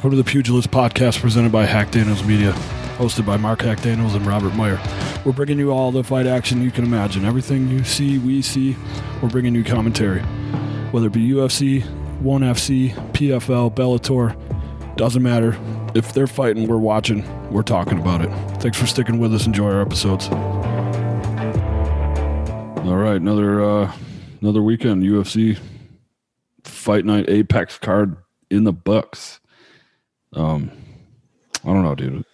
Welcome to the Pugilist Podcast presented by Hack Daniels Media, hosted by Mark Hack Daniels and Robert Meyer. We're bringing you all the fight action you can imagine. Everything you see, we see. We're bringing you commentary. Whether it be UFC, 1FC, PFL, Bellator, doesn't matter. If they're fighting, we're watching, we're talking about it. Thanks for sticking with us. Enjoy our episodes. All right, another uh, another weekend UFC Fight Night Apex card in the books. Um, I don't know, dude.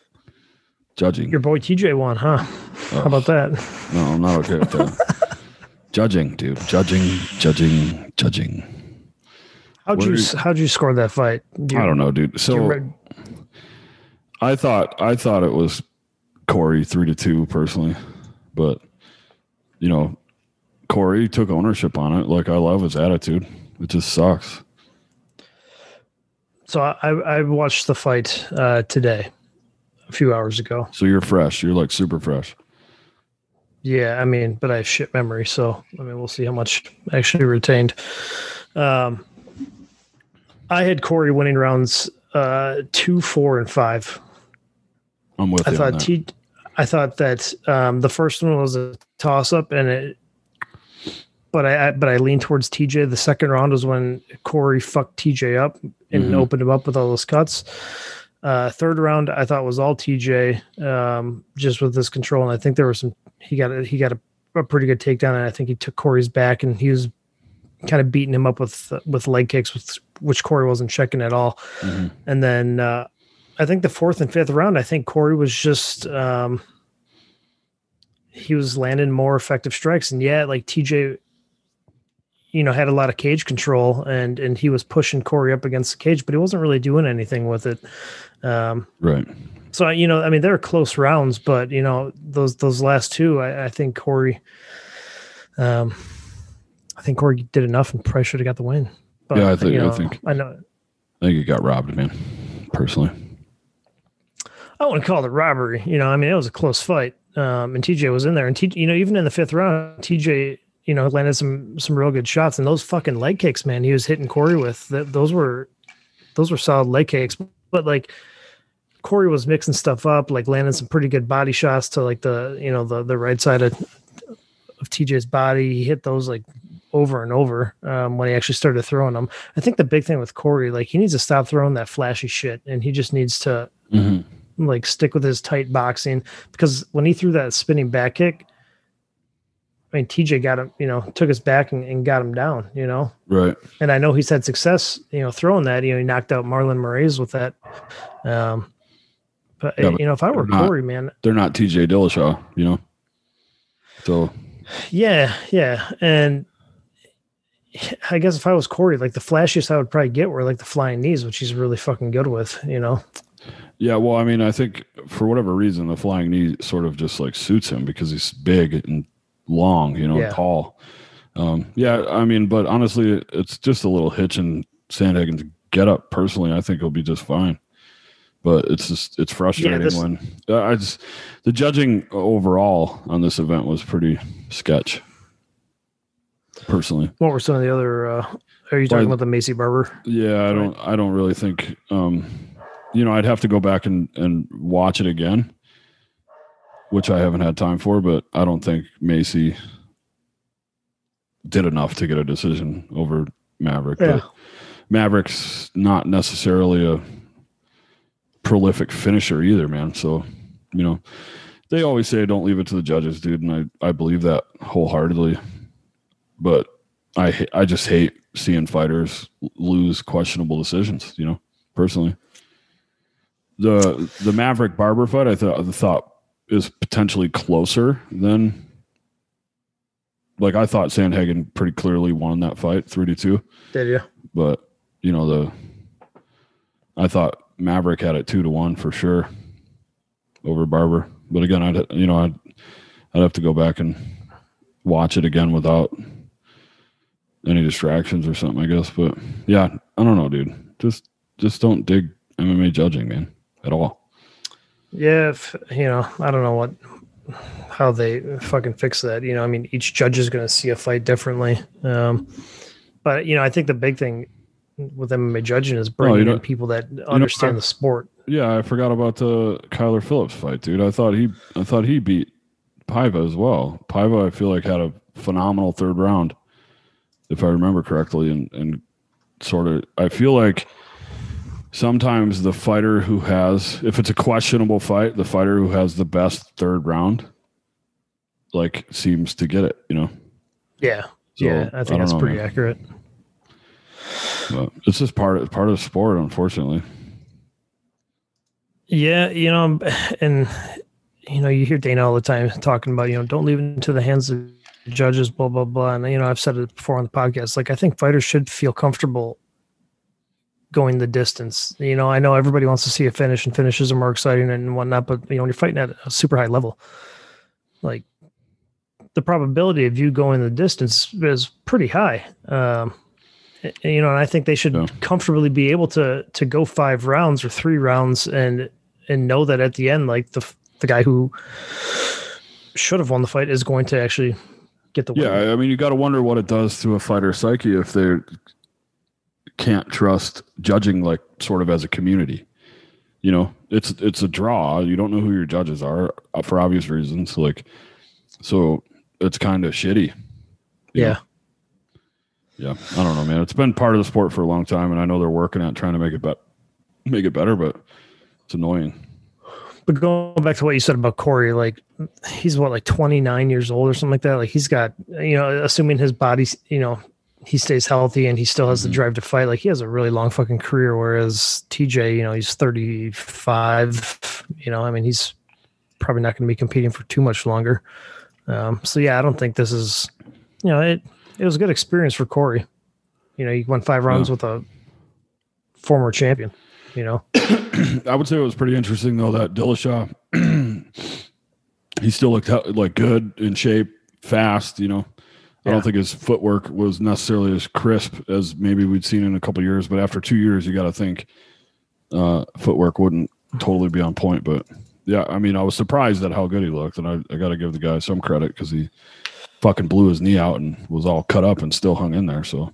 Judging. Your boy TJ won, huh? How about that? No, I'm not okay with that. judging, dude. Judging, judging, judging. How'd What you you- how'd you score that fight? Do you- I don't know, dude. So re- I thought I thought it was Cory three to two personally, but you know, Cory took ownership on it. Like I love his attitude. It just sucks. So I I watched the fight uh, today, a few hours ago. So you're fresh. You're like super fresh. Yeah, I mean, but I have shit memory, so I mean, we'll see how much actually retained. Um, I had Corey winning rounds uh, two, four, and five. I'm with I thought that. T. I thought that um, the first one was a toss up, and it. But I, I but I leaned towards TJ. The second round was when Cory fucked TJ up and Mhm. opened him up with all those cuts. Uh, third round I thought was all TJ, um, just with this control, and I think there was some. He got a, he got a, a pretty good takedown, and I think he took Cory's back, and he was kind of beating him up with with leg kicks, with which Cory wasn't checking at all. Mhm. And then uh, I think the fourth and fifth round, I think Cory was just um, he was landing more effective strikes, and yeah, like TJ, you know, had a lot of cage control, and and he was pushing Cory up against the cage, but he wasn't really doing anything with it. Um, Right. so you know, I mean, they're close rounds, but you know, those those last two, I, I think Cory, um, I think Cory did enough and probably should have got the win. But, Yeah, I think- you I know, think- I know. I think you got robbed, man. Personally. I wouldn't call it robbery. You know, I mean, it was a close fight. Um, and TJ was in there, and T, you know, even in the fifth round, TJ, you know, landed some some real good shots, and those fucking leg kicks, man, he was hitting Cory with. That those were those were solid leg kicks. But like Cory was mixing stuff up, like landing some pretty good body shots to like the you know the the right side of of TJ's body. He hit those like over and over um, when he actually started throwing them. I think the big thing with Cory, like he needs to stop throwing that flashy shit, and he just needs to Mhm. like stick with his tight boxing because when he threw that spinning back kick, I mean TJ got him, you know, took his back and, and got him down, you know. Right. And I know he's had success, you know, throwing that. You know, he knocked out Marlon Moraes with that. Um, but, Yeah, but you know, if I were they're not- Cory, man, They're not TJ Dillashaw, you know. So yeah, yeah, and I guess if I was Cory, like the flashiest I would probably get were like the flying knees, which he's really fucking good with, you know. yeah, well, I mean, I think for whatever reason, the flying knee sort of just like suits him because he's big and long, you know, Yeah. tall. Um, yeah, I mean, but honestly, it's just a little hitch in Sandhagen's get up. Personally, I think he'll be just fine. But it's just it's frustrating this- when uh, I just the judging overall on this event was pretty sketch. Personally, What were some of the other? uh Are you talking Well, about the Maycee Barber? yeah, I don't I don't really think um you know, I'd have to go back and and watch it again, which I haven't had time for, but I don't think Maycee did enough to get a decision over Maverick. Yeah. But Maverick's not necessarily a prolific finisher either, man. So, you know, they always say don't leave it to the judges, dude, and I I believe that wholeheartedly. But I I just hate seeing fighters lose questionable decisions. You know, personally. The the Maverick Barber fight, I thought I thought is potentially closer than. Like I thought, Sandhagen pretty clearly won that fight, three to two. Did you? But you know the, I thought Maverick had it two to one for sure, over Barber. But again, I'd you know I'd I'd have to go back and watch it again without any distractions or something, I guess. But yeah, I don't know, dude. Just just don't dig MMA judging, man, at all. Yeah, if, you know, I don't know what how they fucking fix that. You know, I mean, each judge is going to see a fight differently. Um, but you know, I think the big thing with MMA judging is bringing you in people that understand I- the sport. Yeah, I forgot about the Kyler Phillips fight, dude. I thought he I thought he beat Paiva as well. Paiva, I feel like had a phenomenal third round, if I remember correctly, and and sort of I feel like sometimes the fighter who has if it's a questionable fight, the fighter who has the best third round like seems to get it, you know. Yeah, So, yeah, I I think don't that's know, pretty man. accurate. But it's just part of part of the sport, unfortunately. Yeah, you know, and you know, you hear Dana all the time talking about, you know, don't leave it into the hands of judges, blah blah blah. And you know, I've said it before on the podcast. Like, I think fighters should feel comfortable going the distance. You know, I know everybody wants to see a finish, and finishes are more exciting and whatnot. But you know, when you're fighting at a super high level, like the probability of you going the distance is pretty high. Um, you know, and I think they should Yeah. comfortably be able to to go five rounds or three rounds and and know that at the end, like the the guy who should have won the fight is going to actually get the win. Yeah, I- I mean, you got to wonder what it does to a fighter's psyche if they can't trust judging, like sort of as a community. You know, it's it's a draw. You don't know who your judges are uh, for obvious reasons. Like, so it's kind of shitty. yeah. know? yeah. I don't know, man. It's been part of the sport for a long time, and I know they're working at trying to make it bet make it better, but it's annoying. But going back to what you said about Cory, like he's what, like 29 years old or something like that. Like he's got, you know, assuming his body's, you know, he stays healthy and he still has Mhm. the drive to fight. Like he has a really long fucking career. Whereas TJ, you know, he's 35. You know, I mean, he's probably not going to be competing for too much longer. Um, so yeah, I don't think this is, you know, it it was a good experience for Cory. You know, he won five rounds Yeah. with a former champion. You know, I would say it was pretty interesting though that Dillashaw, he still looked like good in shape, fast. You know, I don't think his footwork was necessarily as crisp as maybe we'd seen in a couple years. But after two years, you got to think uh, footwork wouldn't totally be on point. But yeah, I mean, I was surprised at how good he looked, and I, I got to give the guy some credit because he fucking blew his knee out and was all cut up and still hung in there. So.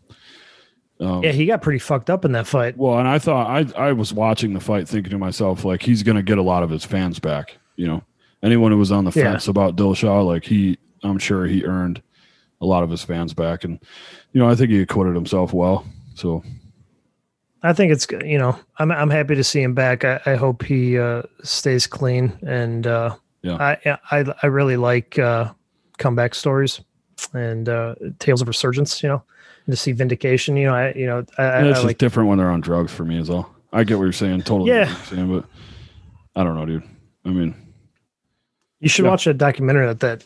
Um, yeah, he got pretty fucked up in that fight. well, and I thought I I was watching the fight thinking to myself like he's going to get a lot of his fans back. You know, anyone who was on the Yeah. fence about Dillashaw, like he, I'm sure he earned a lot of his fans back, and you know I think he acquitted himself well. So I think it's good. You know, I'm I'm happy to see him back. I, I hope he uh, stays clean, and uh, Yeah. I I I really like uh, comeback stories and uh, tales of resurgence. You know, and to see vindication. You know, I you know I, I, and I it's just like different when they're on drugs for me as well. I get what you're saying, totally. Yeah. get what you're saying, but I don't know, dude. I mean, you should yeah. watch a documentary that that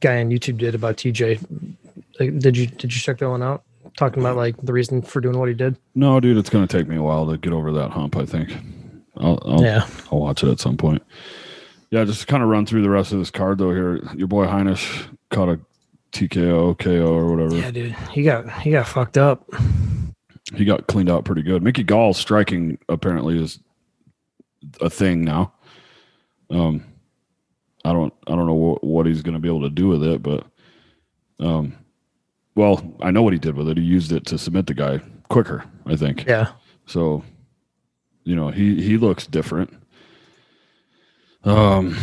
guy on YouTube did about TJ. Like, Did you did you check that one out? Talking about like the reason for doing what he did. no, dude, it's going to take me a while to get over that hump. I think I'll I'll, Yeah. I'll watch it at some point. Yeah, just kind of run through the rest of this card though. Here, your boy Heinisch caught a TKO, KO, or whatever. Yeah, dude. He got he got fucked up. He got cleaned out pretty good. Mickey Gall striking apparently is a thing now. Um, I don't I don't know what, what he's going to be able to do with it, but um, well, I know what he did with it. He used it to submit the guy quicker. I think. Yeah. So, you know, he he looks different. Um,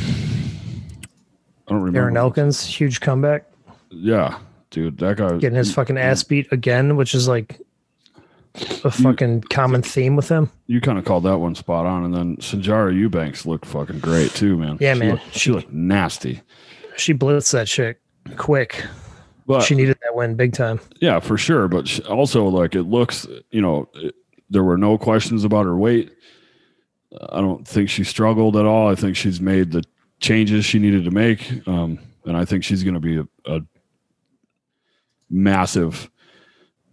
I don't remember. Darren Elkins, huge comeback. Yeah, dude, that guy getting his fucking ass beat again, which is like a fucking common theme with him. You kind of called that one spot on, and then Sijara Eubanks looked fucking great too, man. Yeah, She man. looked- she looked nasty, She blitzed that shit quick. but she needed that win big time. yeah, for sure. But she, also, like, it looks, you know, it, there were no questions about her weight. I don't think she struggled at all. I think she's made the changes she needed to make, um, and I think she's going to be a, a massive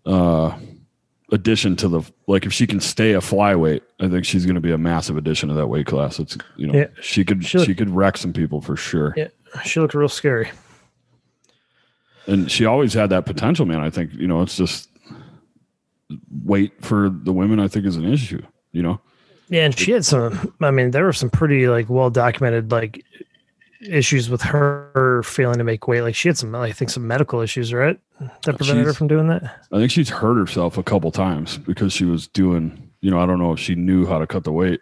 uh, addition to the like. If she can stay a flyweight, I think she's going to be a massive addition to that weight class. It's you know, Yeah. she could She looked- she could wreck some people for sure. Yeah. She looked real scary. and she always had that potential, man. I think you know it's just weight for the women. I think is an issue. You know, Yeah, and she had some. I mean, there were some pretty like well documented like issues with her failing to make weight. Like she had some, I think, some medical issues, right? That prevented her from doing that. I think she's hurt herself a couple times because she was doing, you know, I don't know if she knew how to cut the weight,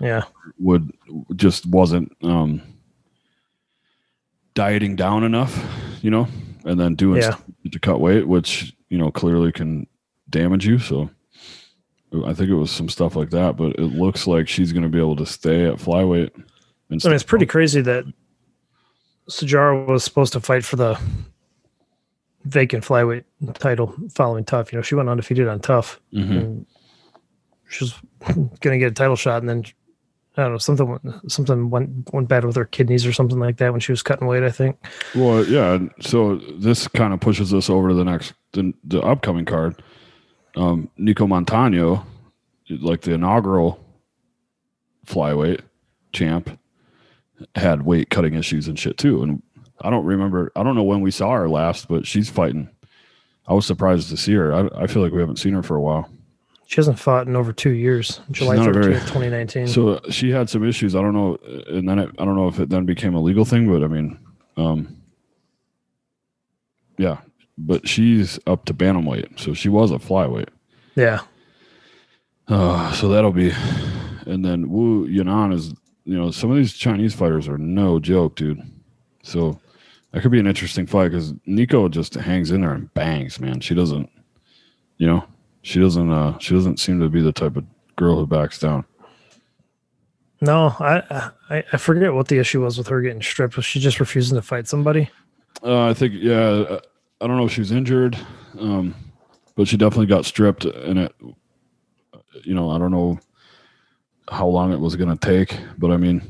Yeah. would just wasn't um dieting down enough, you know, and then doing Yeah. stuff to cut weight, which, you know, clearly can damage you. So I think it was some stuff like that, but it looks like she's going to be able to stay at flyweight. And I mean, it's pretty crazy that Sijara was supposed to fight for the vacant flyweight title following TUF. You know, she went undefeated on TUF, Mhm. and she was going to get a title shot, and then I don't know something went- something went went bad with her kidneys or something like that when she was cutting weight. I think. Well, yeah. So this kind of pushes us over to the next, the, the upcoming card. Um, Nico Montano, like the inaugural flyweight champ, had weight cutting issues and shit too. And I don't remember, I don't know when we saw her last, but she's fighting. I was surprised to see her. I, I feel like we haven't seen her for a while. She hasn't fought in over two years. July not a very- thirteenth, twenty nineteen. So she had some issues. I don't know, and then it, I don't know if it then became a legal thing, but I mean, um, yeah. But she's up to bantamweight, so she was a flyweight. yeah, Uh, so that'll be, and then Wu Yanan is, you know, some of these Chinese fighters are no joke, dude. So that could be an interesting fight because Nicco just hangs in there and bangs, man. She doesn't, you know, she doesn't, uh, she doesn't seem to be the type of girl who backs down. no, I, I I forget what the issue was with her getting stripped. Was she just refusing to fight somebody? Uh, I think, yeah, I don't know if she was injured, um, but she definitely got stripped, and it, you know, I don't know how long it was going to take, but I mean,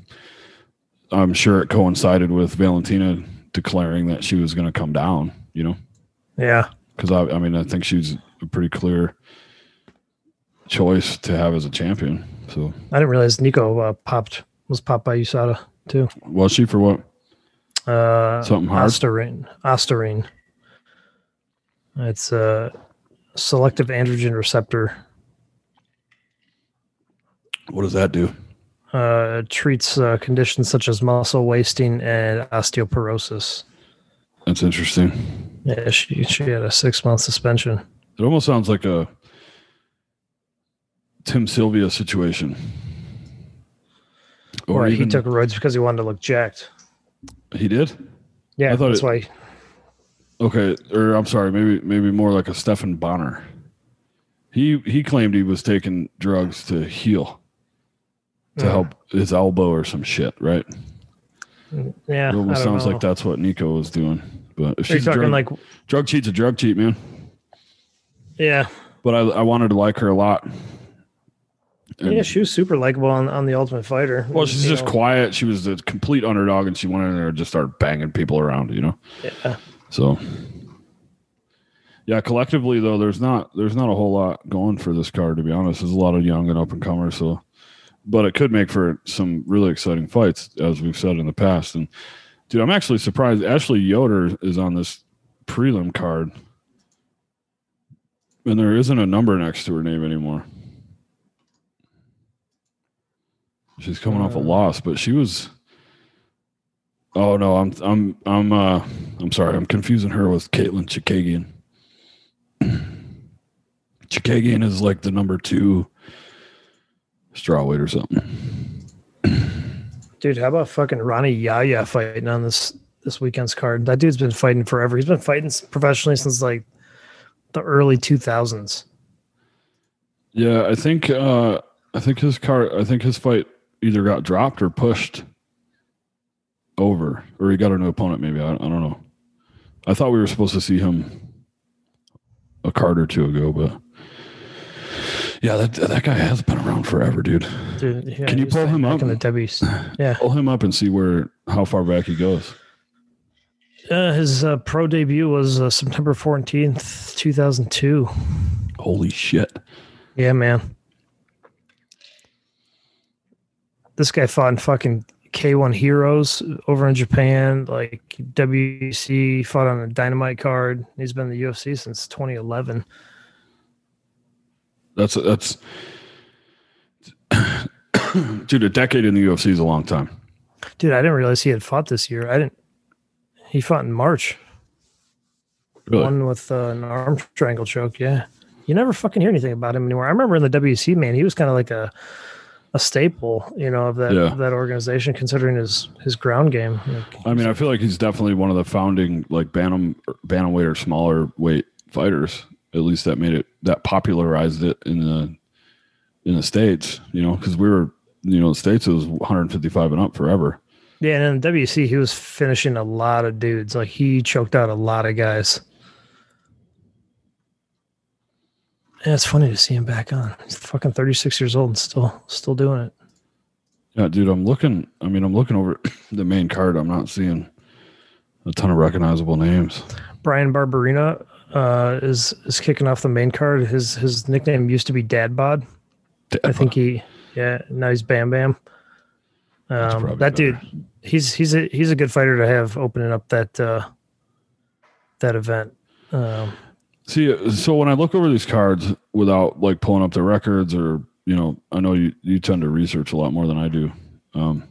I'm sure it coincided with Valentina declaring that she was going to come down, you know, Yeah, because I, I mean, I think she's a pretty clear choice to have as a champion. So, I didn't realize Nicco uh, popped was popped by USADA too. was she for what? Uh, Something hard? Ostarine. Ostarine. It's a selective androgen receptor. What does that do? Uh, it treats uh, conditions such as muscle wasting and osteoporosis. That's interesting. Yeah, she she had a six month suspension. It almost sounds like a Tim Sylvia situation. Or Or he took roids because he wanted to look jacked. he did. Yeah, I thought that's it- why. Okay, or I'm sorry, maybe maybe more like a Stephan Bonnar. He he claimed he was taking drugs to heal, to help his elbow or some shit, right? Yeah, it almost sounds know. like that's what Nicco was doing. But if Are she's talking drug, like? drug cheat's a drug cheat, man. Yeah, But I I wanted to like her a lot. And- yeah, she was super likable on, on the Ultimate Fighter. Well, she's You just know, quiet. She was a complete underdog, and she went in there and just started banging people around. You know, Yeah. so yeah. Collectively, though, there's not there's not a whole lot going for this card. To be honest, there's a lot of young and up and comers. So, but it could make for some really exciting fights, as we've said in the past. And dude, I'm actually surprised. Ashley Yoder is on this prelim card, and there isn't a number next to her name anymore. She's coming off a Uh. loss, but she was. Oh no, I'm I'm I'm uh I'm sorry, I'm confusing her with Katlyn Chookagian. Chikagian is like the number two strawweight or something. Dude, how about fucking Rani Yahya fighting on this this weekend's card? That dude's been fighting forever. He's been fighting professionally since like the early 2000s. Yeah, I think uh I think his car I think his fight either got dropped or pushed over, or he got a new opponent. Maybe I, I don't know. I thought we were supposed to see him a card or two ago, but yeah, that that guy has been around forever, dude. Dude, yeah, Can you pull him up? in the W's? Yeah, Pull him up and see where how far back he goes. uh, his uh, pro debut was uh, September 14th, 2002. Holy shit! Yeah, man. This guy fought in fucking K1 Heroes over in Japan, like WEC, fought on a dynamite card. He's been in the UFC since 2011. That's that's dude. A decade in the UFC is a long time. Dude, I didn't realize he had fought this year. I didn't. He fought in March. Really? One with uh, an arm triangle choke. Yeah, you never fucking hear anything about him anymore. I remember in the WEC, man, he was kind of like a a staple, you know, of that Yeah. of that organization, considering his his ground game. Like, I mean, I feel like he's definitely one of the founding like bantam bantamweight or smaller weight fighters. At least that made it that popularized it in the in the states. You know, because we were you know the states it was 155 and up forever. yeah, and in the WEC, he was finishing a lot of dudes. Like he choked out a lot of guys. Yeah, it's funny to see him back on. He's fucking 36 years old and still still doing it. Yeah, dude, I'm looking. I mean, I'm looking over the main card. I'm not seeing a ton of recognizable names. Bryan Barberena uh, is is kicking off the main card. His his nickname used to be Dad Bod. I think he yeah now he's Bam Bam. Um, that better. dude, he's he's a he's a good fighter to have opening up that uh, that event. Um, See, so when I look over these cards without like pulling up the records or you know, I know you you tend to research a lot more than I do. Um,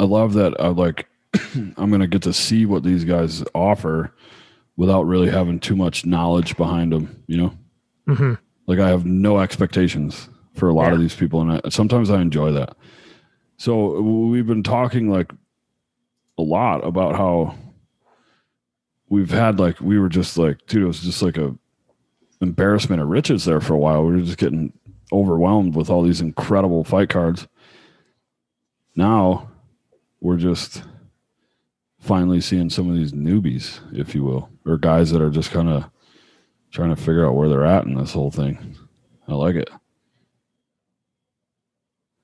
I love that I like I'm gonna get to see what these guys offer without really having too much knowledge behind them. You know, mhm. like I have no expectations for a lot of these people, and I, sometimes I enjoy that. So we've been talking like a lot about how we've had like we were just like dude it was just like a embarrassment of riches there for a while we were just getting overwhelmed with all these incredible fight cards now we're just finally seeing some of these newbies if you will or guys that are just kind of trying to figure out where they're at in this whole thing i like it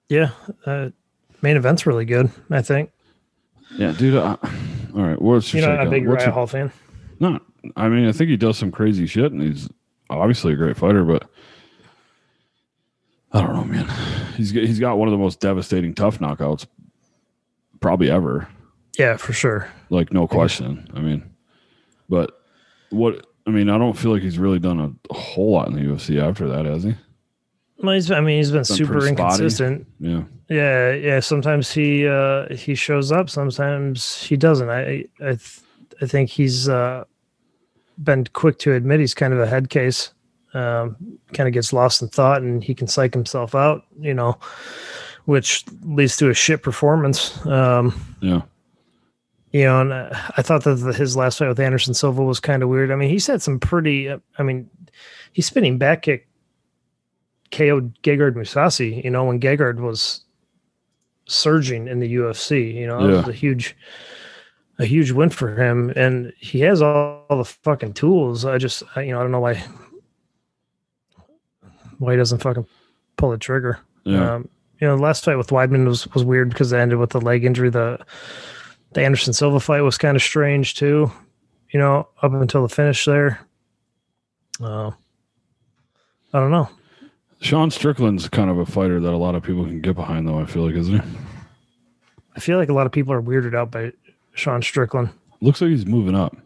Yeah, uh, main event's really good. I think yeah dude I, all right what's your you're not a big Uriah Hall fan. No, I mean, I think he does some crazy shit, and he's obviously a great fighter. But I don't know, man. He's he's got one of the most devastating TUF knockouts probably ever, Yeah, for sure. like no question. I mean, but what? I mean, I don't feel like he's really done a, whole lot in the UFC after that, has he? Well, he's, I mean, he's been super inconsistent. Yeah, Yeah, yeah. Sometimes he uh, he shows up. Sometimes he doesn't. I I th- I think he's uh, been quick to admit he's kind of a head case. Um, kind of gets lost in thought, and he can psych himself out. You know, which leads to a shit performance. Um, yeah, you know, and uh, I thought that the, his last fight with Anderson Silva was kind of weird. I mean, he said some pretty. uh, I mean, he's spinning back kick KO'd Gegard Mousasi. You know, when Gegard was surging in the UFC. You know, that was a huge, a huge win for him, and he has all, all the fucking tools. I just, I, you know, I don't know why, why he doesn't fucking pull the trigger. yeah. Um, you know, the last fight with Weidman was was weird because it ended with the leg injury. The the Anderson Silva fight was kind of strange too. You know, up until the finish there. Uh, I don't know. Sean Strickland's kind of a fighter that a lot of people can get behind, though. I feel like, isn't he? I feel like a lot of people are weirded out by Sean Strickland. Looks like he's moving up.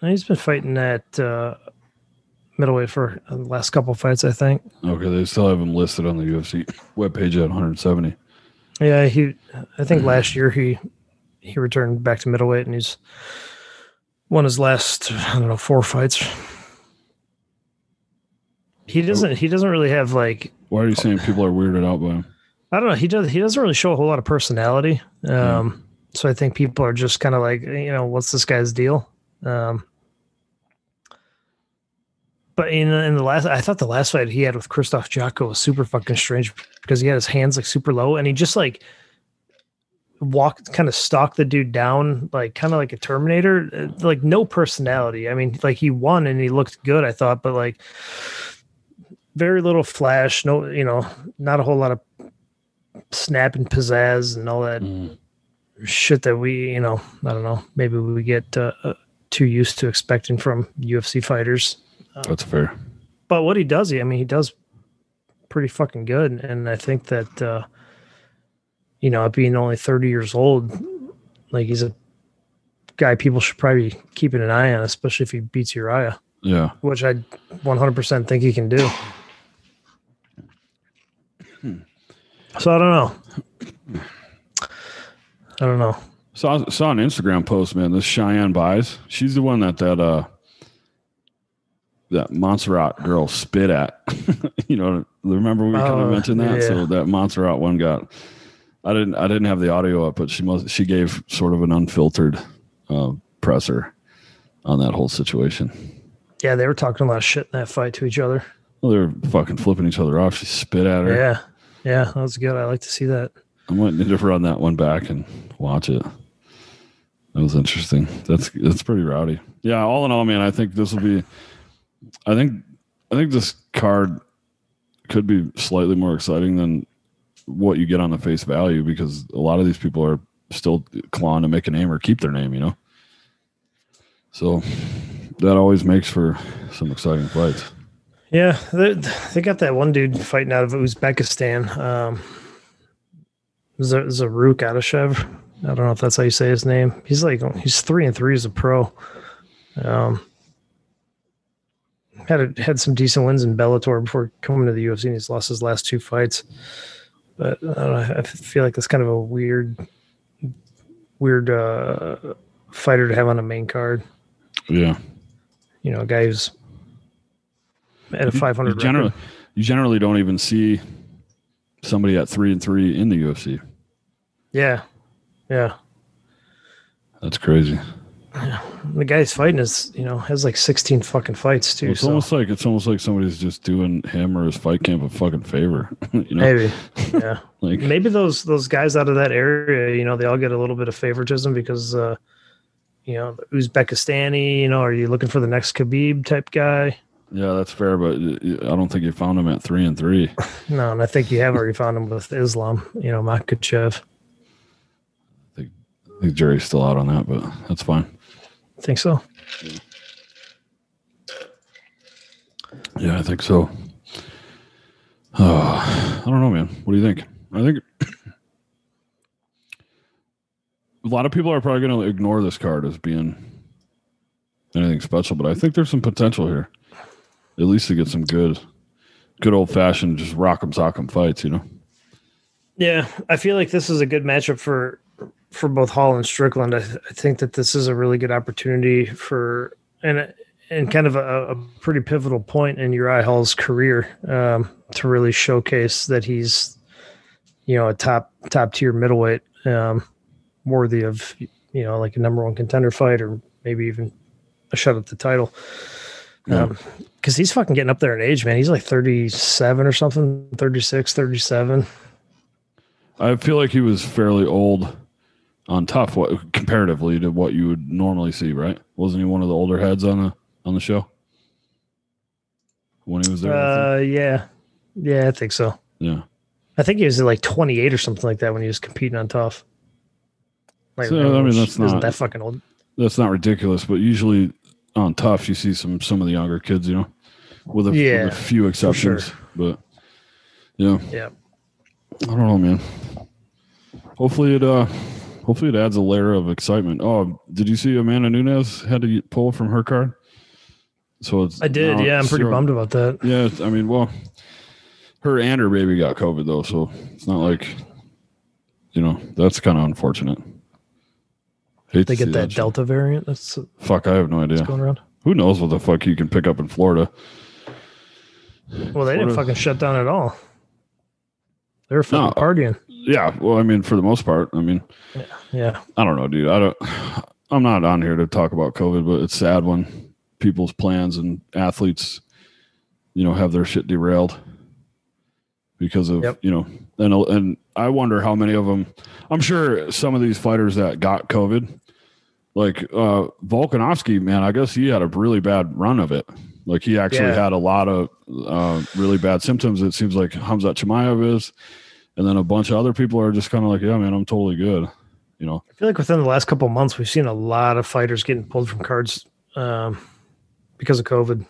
He's been fighting at uh, middleweight for the last couple fights, I think. Okay, they still have him listed on the UFC webpage at 170. Yeah, he. I think last year he he returned back to middleweight and he's won his last I don't know four fights. He doesn't. He doesn't really have like Why are you saying people are weirded out by him? I don't know. He does. He doesn't really show a whole lot of personality. Um, So I think people are just kind of like, you know, what's this guy's deal? Um, but in in the last, I thought the last fight he had with Krzysztof Jotko was super fucking strange because he had his hands like super low and he just like walked, kind of stalked the dude down, like kind of like a Terminator, uh, like no personality. I mean, like he won and he looked good, I thought, but like very little flash, no, you know, not a whole lot of snap and pizzazz and all that Mm. shit that we, you know, I don't know, maybe we get uh, uh, too used to expecting from UFC fighters. That's fair. But what he does, he, I mean, he does pretty fucking good. And I think that, uh, you know, being only 30 years old, like he's a guy people should probably be keeping an eye on, especially if he beats Uriah, Yeah. which I 100% think he can do. So I don't know. I don't know. Saw saw an Instagram post, man. This Cheyanne Buys. She's the one that that uh that Montserrat girl spit at. you know, remember we kind of Oh, mentioned that. yeah. So that Montserrat one got. I didn't. I didn't have the audio up, but she must. She gave sort of an unfiltered uh, presser on that whole situation. Yeah, they were talking a lot of shit in that fight to each other. Well, they're fucking flipping each other off. She spit at her. Yeah. Yeah, that was good. I like to see that. I might need to run that one back and watch it. That was interesting. That's that's pretty rowdy. Yeah, all in all, man, I think this will be. I think I think this card could be slightly more exciting than what you get on the face value because a lot of these people are still clawing to make a name or keep their name, you know. So that always makes for some exciting fights. Yeah, they, they got that one dude fighting out of Uzbekistan. Um, Z- Zarrukh Adashev. I don't know if that's how you say his name. He's like he's three and three as a pro. Um, had a, had some decent wins in Bellator before coming to the UFC. And he's lost his last two fights, but I, don't know, I feel like that's kind of a weird, weird uh, fighter to have on a main card. Yeah. You know, a guy who's at a 500 generally, record. you generally don't even see somebody at three and three in the UFC. Yeah, yeah. That's crazy. The guy's fighting is, you know, has like 16 fucking fights too. Well, it's so almost like it's almost like somebody's just doing him or his fight camp a fucking favor. you know, maybe, yeah. like maybe those those guys out of that area, you know, they all get a little bit of favoritism because, uh, you know, Uzbekistani. You know, are you looking for the next Khabib type guy? yeah, that's fair, but I don't think you found him at three and three. No, and I think you have already found him with Islam. You know, Makhachev. I think jury's still out on that, but that's fine. Think so? Yeah, I think so. Uh, I don't know, man. What do you think? I think a lot of people are probably going to ignore this card as being anything special, but I think there's some potential here. At least to get some good, good old fashioned just rock'em sock'em fights, you know. Yeah, I feel like this is a good matchup for for both Hall and Strickland. I, th- I think that this is a really good opportunity for and and kind of a, a pretty pivotal point in Uriah Hall's career um, to really showcase that he's you know a top top tier middleweight, um, worthy of you know like a number one contender fight or maybe even a shot at the title. Yeah. Um, because he's fucking getting up there in age, man. He's like 37 or something, 36, 37. I feel like he was fairly old on TUF what comparatively to what you would normally see, right? Wasn't he one of the older heads on the on the show when he was there? Uh, yeah, yeah, I think so. yeah. I think he was like 28 or something like that when he was competing on TUF. Like, So, I mean, which that's isn't that fucking old. that's not ridiculous, but usually on tough you see some some of the younger kids, you know, with a, with a few exceptions. But yeah, Yeah, I don't know, man. Hopefully it uh hopefully it adds a layer of excitement. Oh, did you see Amanda Nunes had to pull from her card? So it's I did. Yeah, I'm pretty zero- bummed about that. Yeah, I mean, well, her and her baby got COVID though, so it's not like you know that's kind of unfortunate. Hate They get that shit. Delta variant that's uh, Fuck, I have no idea. going around. Who knows what the fuck you can pick up in Florida? Well, they didn't fucking shut down at all. They were fucking No. partying. Yeah, well, I mean, for the most part, I mean, Yeah, I don't know, dude. I don't. I'm not on here to talk about COVID, but it's sad when people's plans and athletes, you know, have their shit derailed because of Yep. you know, and and I wonder how many of them. I'm sure some of these fighters that got COVID, like uh Volkanovski, man, I guess he had a really bad run of it. Like he actually Yeah. had a lot of uh, really bad symptoms. It seems like Hamzat Chimaev is, and then a bunch of other people are just kind of like, yeah, man, I'm totally good. You know, I feel like within the last couple of months, we've seen a lot of fighters getting pulled from cards um, because of COVID.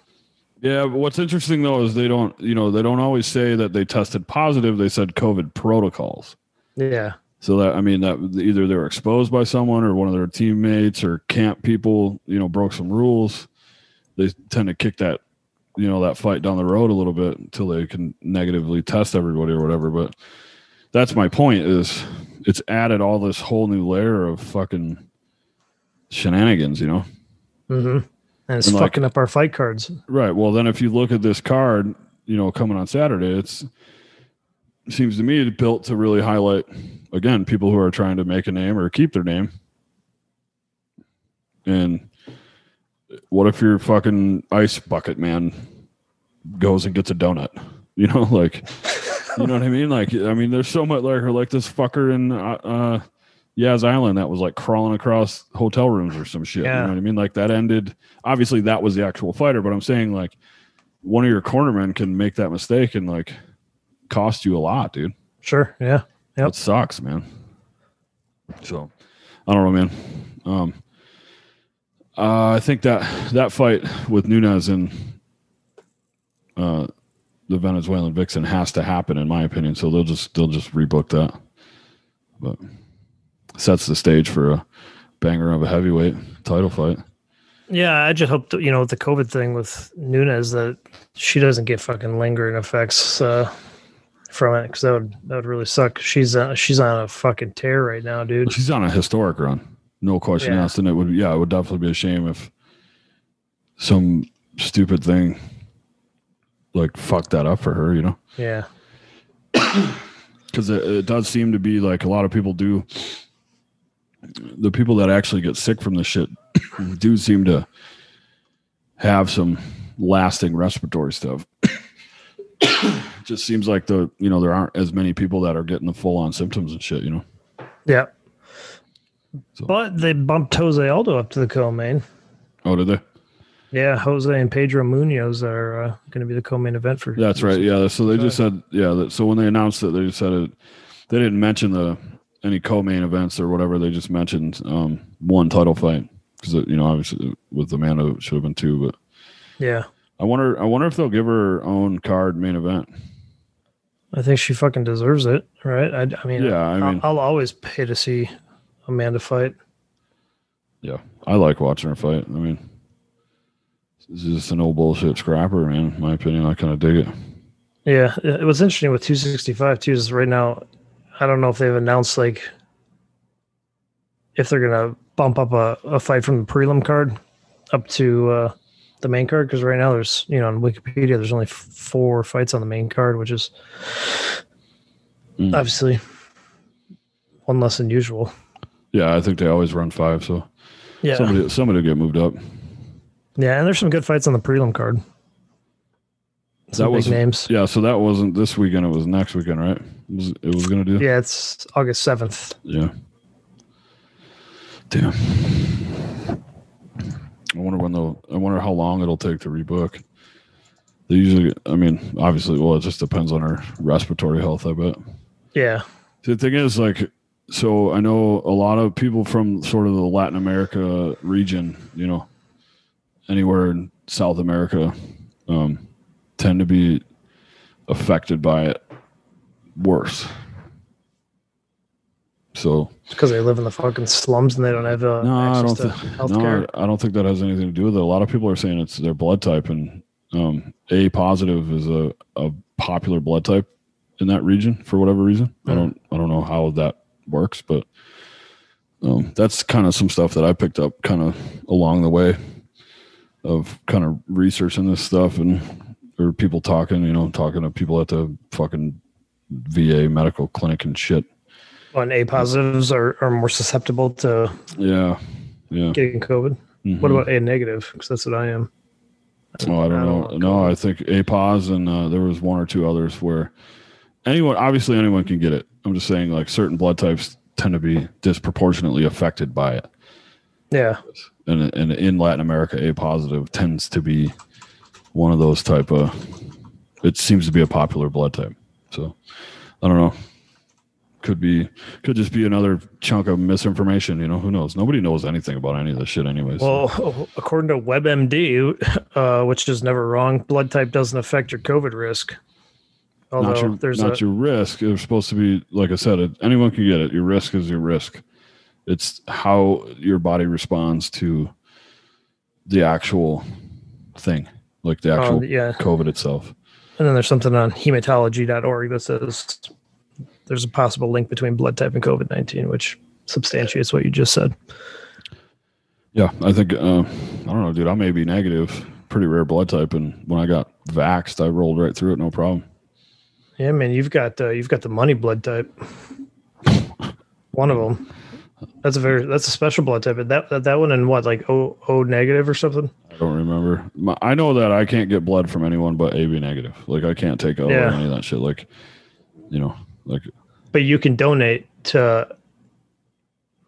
Yeah, but what's interesting though is they don't, you know, they don't always say that they tested positive. They said COVID protocols. Yeah, So that I mean that either they were exposed by someone or one of their teammates or camp people, you know, broke some rules. They tend to kick that, you know, that fight down the road a little bit until they can negatively test everybody or whatever. But that's my point. Is it's added all this whole new layer of fucking shenanigans, you know? Mm-hmm. And it's And, like- fucking up our fight cards. Right. Well, then if you look at this card, you know, coming on Saturday, it's seems to me it's built to really highlight again people who are trying to make a name or keep their name. And what if your fucking ice bucket man goes and gets a donut? You know, like you know what I mean? Like I mean, there's so much like or like this fucker in uh, uh Yas Island that was like crawling across hotel rooms or some shit. Yeah. You know what I mean? Like that ended. Obviously, that was the actual fighter, but I'm saying like one of your cornermen can make that mistake and like cost you a lot, dude. Sure. Yeah. Yep. It sucks, man. So I don't know, man. Um, uh, I think that that fight with Nunes and uh, the Venezuelan Vixen has to happen, in my opinion. So they'll just they'll just rebook that, but sets the stage for a banger of a heavyweight title fight. Yeah. I just hope that, you know, with the COVID thing with Nunes that she doesn't get fucking lingering effects uh, from it because that would that would really suck. She's uh, she's on a fucking tear right now, dude. She's on a historic run, no question Yeah. asked. And it would, yeah, it would definitely be a shame if some stupid thing like fucked that up for her, you know? Yeah. Because it, it does seem to be like a lot of people do. The people that actually get sick from this shit do seem to have some lasting respiratory stuff. Just seems like the you know there aren't as many people that are getting the full on symptoms and shit. You know. Yeah. So- But they bumped Jose Aldo up to the co-main. Oh, did they? Yeah, Jose and Pedro Munhoz are uh, going to be the co-main event for. That's right. Yeah. So they just said, yeah. That, so when they announced it, they just said it. They didn't mention the any co-main events or whatever. They just mentioned um, one title fight because you know obviously with Amanda it should have been two. But Yeah, I wonder. I wonder if they'll give her her own card main event. I think she fucking deserves it, right? I, I mean, Yeah. I mean, I'll, I'll always pay to see Amanda fight. yeah. I like watching her fight. I mean, just an old bullshit scrapper, man. In my opinion, I kind of dig it. Yeah, it was interesting with 265 too. Is right now, I don't know if they've announced like if they're gonna bump up a, a fight from the prelim card up to uh, the main card because right now there's you know on Wikipedia there's only f- four fights on the main card, which is Mm. obviously one less than usual. Yeah, I think they always run five, so Yeah, somebody somebody will get moved up. Yeah, and there's some good fights on the prelim card. Some That was- names. Yeah, so that wasn't this weekend; it was next weekend, right? It was, it was gonna do. Yeah, it's August seventh. Yeah. Damn. I wonder when they'll. I wonder how long it'll take to rebook. They usually. I mean, obviously, well, it just depends on her respiratory health. I bet. Yeah, The thing is, like, so I know a lot of people from sort of the Latin America region. You know, anywhere in South America, um, tend to be affected by it worse. So because they live in the fucking slums and they don't have uh, no, I don't. Th- healthcare. no, I don't think that has anything to do with it. A lot of people are saying it's their blood type, and um, A positive is a, a popular blood type in that region for whatever reason. I Mm. don't. I don't know how that works, but um, that's kind of some stuff that I picked up kind of along the way of kind of researching this stuff and or people talking, you know, talking to people at the fucking VA medical clinic and shit. When A positives are, are more susceptible to Yeah, yeah. getting COVID. Mhm. What about A negative? Because that's what I am. Oh, I don't I know. don't No, I think APOS and uh, there was one or two others where anyone, obviously, anyone can get it. I'm just saying, like certain blood types tend to be disproportionately affected by it, Yeah. and and in Latin America, A positive tends to be one of those type of. It seems to be a popular blood type, so I don't know. Could be, could just be another chunk of misinformation. You know, who knows? Nobody knows anything about any of this shit, anyways. Well, according to WebMD, uh, which is never wrong, blood type doesn't affect your COVID risk. Although not your, there's not a your risk. It's supposed to be, like I said, it, anyone can get it. Your risk is your risk. It's how your body responds to the actual thing, like the actual um, yeah, COVID itself. and then there's something on hematology.org that says there's a possible link between blood type and COVID nineteen, which substantiates what you just said. Yeah, I think uh, I don't know, dude. I may be negative, pretty rare blood type, and when I got vaxxed, I rolled right through it, no problem. Yeah, man, you've got uh, you've got the money blood type. one of them. That's a very that's a special blood type. That that, that one and what like O O negative or something. I don't remember. My, I know that I can't get blood from anyone but AB negative. Like I can't take O Yeah. or any of that shit. Like, you know, like But you can donate to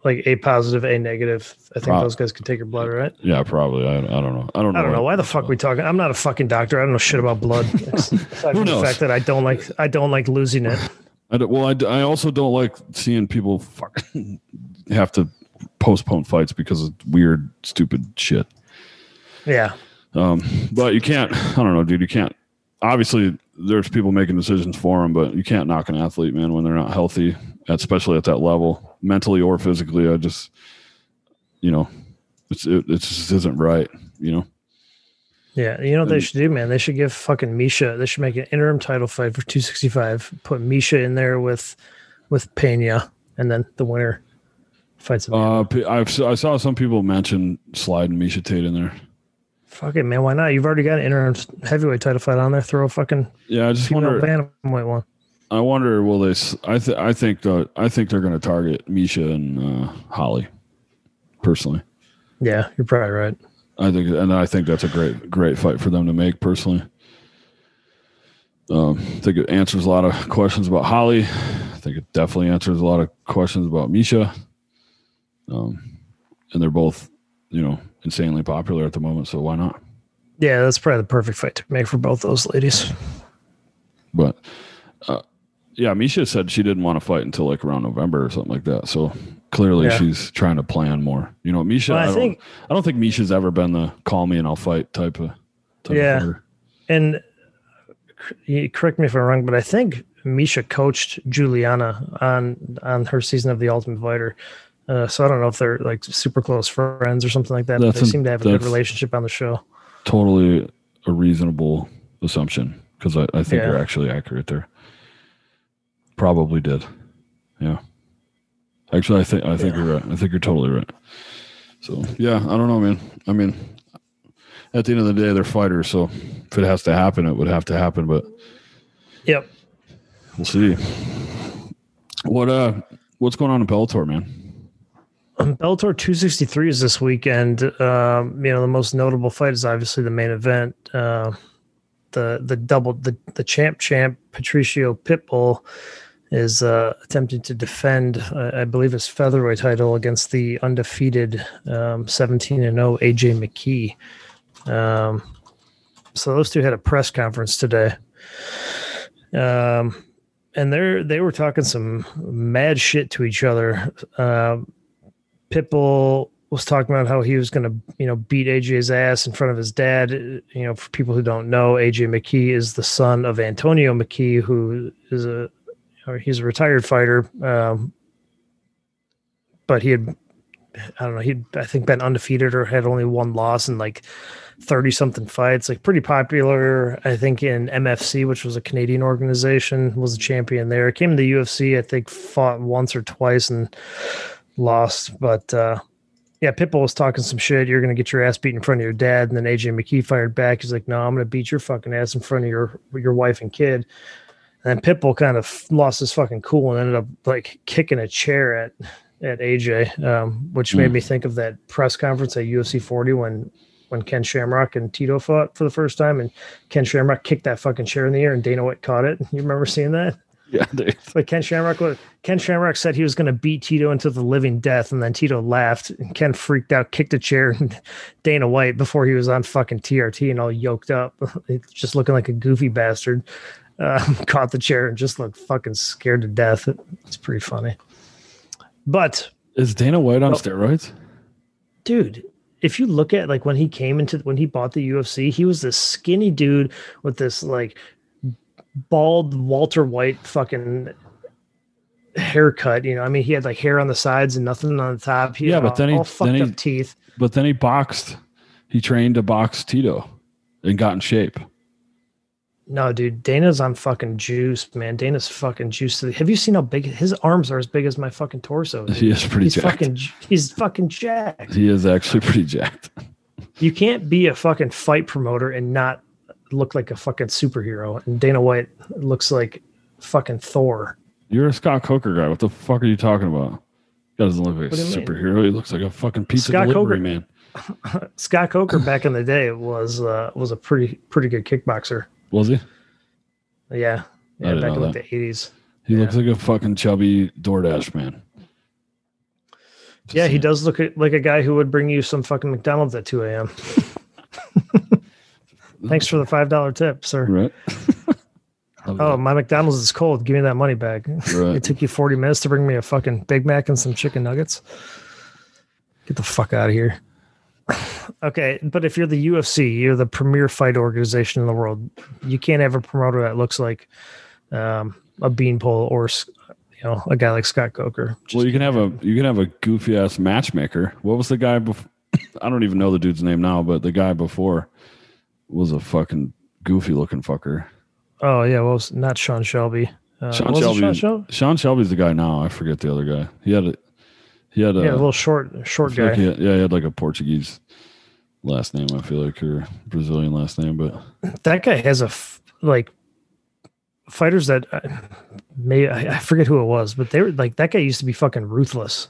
like A positive, A negative. I think Wow. those guys can take your blood, right? yeah, probably. I, I don't know. I don't know. I don't know why the fuck we talking. I'm not a fucking doctor. I don't know shit about blood. Aside from the fact that I don't like I don't like losing it. I don't, well, I, I also don't like seeing people fucking have to postpone fights because of weird, stupid shit. Yeah, Um, but you can't. I don't know, dude. You can't. Obviously, there's people making decisions for them, but you can't knock an athlete, man, when they're not healthy, especially at that level, mentally or physically. I just, you know, it's it, it just isn't right. You know. yeah. You know what they should do, man? They should give fucking Miesha. They should make an interim title fight for 265. Put Miesha in there with with Pena, and then the winner fights. Uh, I've I saw some people mention sliding Miesha Tate in there. Fuck it, man. Why not? You've already got an interim heavyweight title fight on there. Throw a fucking Yeah, I just wonder. bantamweight one. I wonder will they? I th- I think that I think they're going to target Miesha and uh, Holly. Personally, Yeah, you're probably right. I think, and I think that's a great great fight for them to make. Personally, um, I think it answers a lot of questions about Holly. I think it definitely answers a lot of questions about Miesha. Um, and they're both, you know, insanely popular at the moment. So why not? Yeah, that's probably the perfect fight to make for both those ladies. But uh, yeah, Miesha said she didn't want to fight until like around November or something like that. So clearly Yeah. she's trying to plan more. You know, Miesha. Well, I I, don't, think- I don't think Miesha's ever been the call me and I'll fight type of. Type Yeah. Of. And correct me if I'm wrong, but I think Miesha coached Julianna on on her season of The Ultimate Fighter. Uh, so I don't know if they're like super close friends or something like that. But they a- seem to have a good relationship on the show. totally a reasonable assumption because I, I think Yeah. you're actually accurate there. Probably did. Yeah. Actually, I think I think Yeah. you're right. I think you're totally right. So yeah, I don't know, man. I mean, at the end of the day, they're fighters. So if it has to happen, it would have to happen. But Yep. we'll see. What uh, what's going on in Bellator, man? Um, Bellator 263 is this weekend. Um, you know, the most notable fight is obviously the main event. Uh, the the double the the champ champ Patricio Pitbull is uh, attempting to defend, uh, I believe, his featherweight title against the undefeated um, 17 and 0 AJ McKee. Um, so those two had a press conference today. Um, and they're they were talking some mad shit to each other. Um, Pitbull was talking about how he was going to, you know, beat AJ's ass in front of his dad. You know, for people who don't know, AJ McKee is the son of Antonio McKee, who is a, he's a retired fighter. Um, but he had, I don't know, he'd I think been undefeated or had only one loss in like thirty something fights. Like pretty popular, I think in MFC, which was a Canadian organization, was a champion there. Came to the UFC, I think, fought once or twice and lost. But uh, yeah, Pitbull was talking some shit. You're going to get your ass beat in front of your dad. And then AJ McKee fired back. He's like, no, I'm going to beat your fucking ass in front of your your wife and kid. And then Pitbull kind of lost his fucking cool and ended up like kicking a chair at at AJ, um, which made Mm. me think of that press conference at UFC 40 when when Ken Shamrock and Tito fought for the first time, and Ken Shamrock kicked that fucking chair in the air, and Dana White caught it. You remember seeing that? Yeah, But Ken Shamrock Ken Shamrock said he was going to beat Tito into the living death, and then Tito laughed, and Ken freaked out, kicked a chair, and Dana White before he was on fucking TRT and all yoked up, just looking like a goofy bastard, um, caught the chair and just looked fucking scared to death. It's pretty funny. But is Dana White on Oh. steroids? dude, if you look at like when he came into when he bought the UFC, he was this skinny dude with this like bald Walter White fucking haircut. You know, I mean, he had like hair on the sides and nothing on the top. He Yeah, but all- then he- all fucked then he- up teeth. But then he boxed. He trained to box Tito and got in shape. No, dude, Dana's on fucking juice, man. Dana's fucking juice. Have you seen how big his arms are? As big as my fucking torso. Dude. He is pretty He's jacked. fucking. He's fucking jacked. he is actually pretty jacked. You can't be a fucking fight promoter and not look like a fucking superhero. And Dana White looks like fucking Thor. You're a Scott Coker guy. What the fuck are you talking about? He doesn't look like a What do you mean? superhero. He looks like a fucking pizza Scott delivery Coker- man. Scott Coker back in the day was uh, was a pretty pretty good kickboxer. Was he? Yeah, I yeah, didn't back in know like that. the eighties. He Yeah. looks like a fucking chubby DoorDash man. Just Yeah, he does look like a guy who would bring you some fucking McDonald's at two a.m. Thanks for the five dollar tip, sir. Right. Oh, my McDonald's is cold. Give me that money back. Right. It took you 40 minutes to bring me a fucking Big Mac and some chicken nuggets. Get the fuck out of here. okay, but if you're the UFC, you're the premier fight organization in the world. You can't have a promoter that looks like um, a beanpole or you know a guy like Scott Coker. Just- well, you can have a you can have a goofy ass matchmaker. What was the guy before? I don't even know the dude's name now, but the guy before was a fucking goofy looking fucker. oh yeah, well, it's not Sean Shelby. Uh, Sean Shelby. Sean Shelby? Sean Shelby's the guy now. I forget the other guy. He had a he had a, yeah, a little short, short guy. like he had- yeah, he had like a Portuguese last name. I feel like or Brazilian last name, but that guy has a f- like fighters that uh, may I, I forget who it was, but they were like that guy used to be fucking ruthless.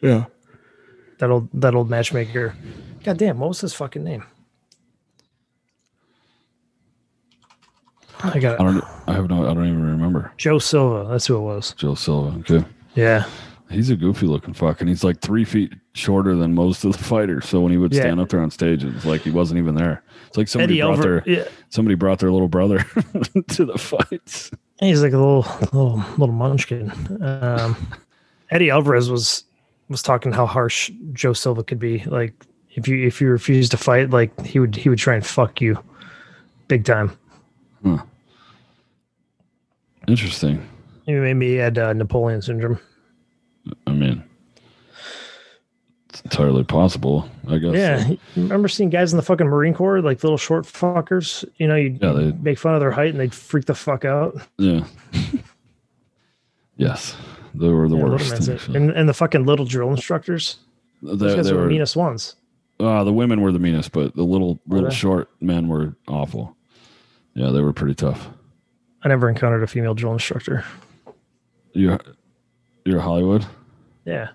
yeah, That old that old matchmaker. God damn, what was his fucking name? I got I don't. I have no. I don't even remember. Joe Silva. That's who it was. Joe Silva. Okay. Yeah, He's a goofy looking fuck, and he's like three feet shorter than most of the fighters. So when he would Yeah. stand up there on stage, it's like he wasn't even there. It's like somebody Eddie brought Alvarez. their Yeah, somebody brought their little brother to the fights. he's like a little little little munchkin. Um, Eddie Alvarez was was talking how harsh Joe Silva could be. Like if you if you refuse to fight, like he would he would try and fuck you, big time. Interesting. Maybe maybe he had uh, Napoleon syndrome. I mean, it's entirely possible. I guess. Yeah, remember seeing guys in the fucking Marine Corps, like little short fuckers. You know, you Yeah, they- make fun of their height and they'd freak the fuck out. Yeah. yes, they were the Yeah, worst. man's it. actually. And and the fucking little drill instructors. Those They, guys they were the meanest ones. Uh, the women were the meanest, but the little little short men were awful. Yeah, they were pretty tough. I never encountered a female drill instructor. You're you're Hollywood. Yeah.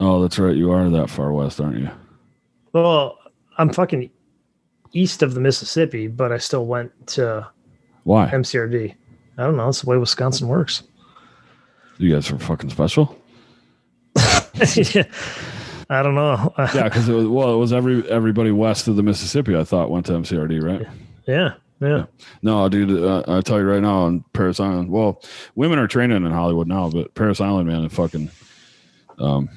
Oh, that's right. You are that far west, aren't you? Well, I'm fucking east of the Mississippi, but I still went to Why? MCRD. I don't know. That's the way Wisconsin works. You guys are fucking special. I don't know. Yeah, because it was well, it was every everybody west of the Mississippi. I thought went to MCRD, right? yeah. Yeah. Yeah. No, dude, uh, I tell you right now on Parris Island. Well, women are training in Hollywood now, but Parris Island, man, it fucking, um,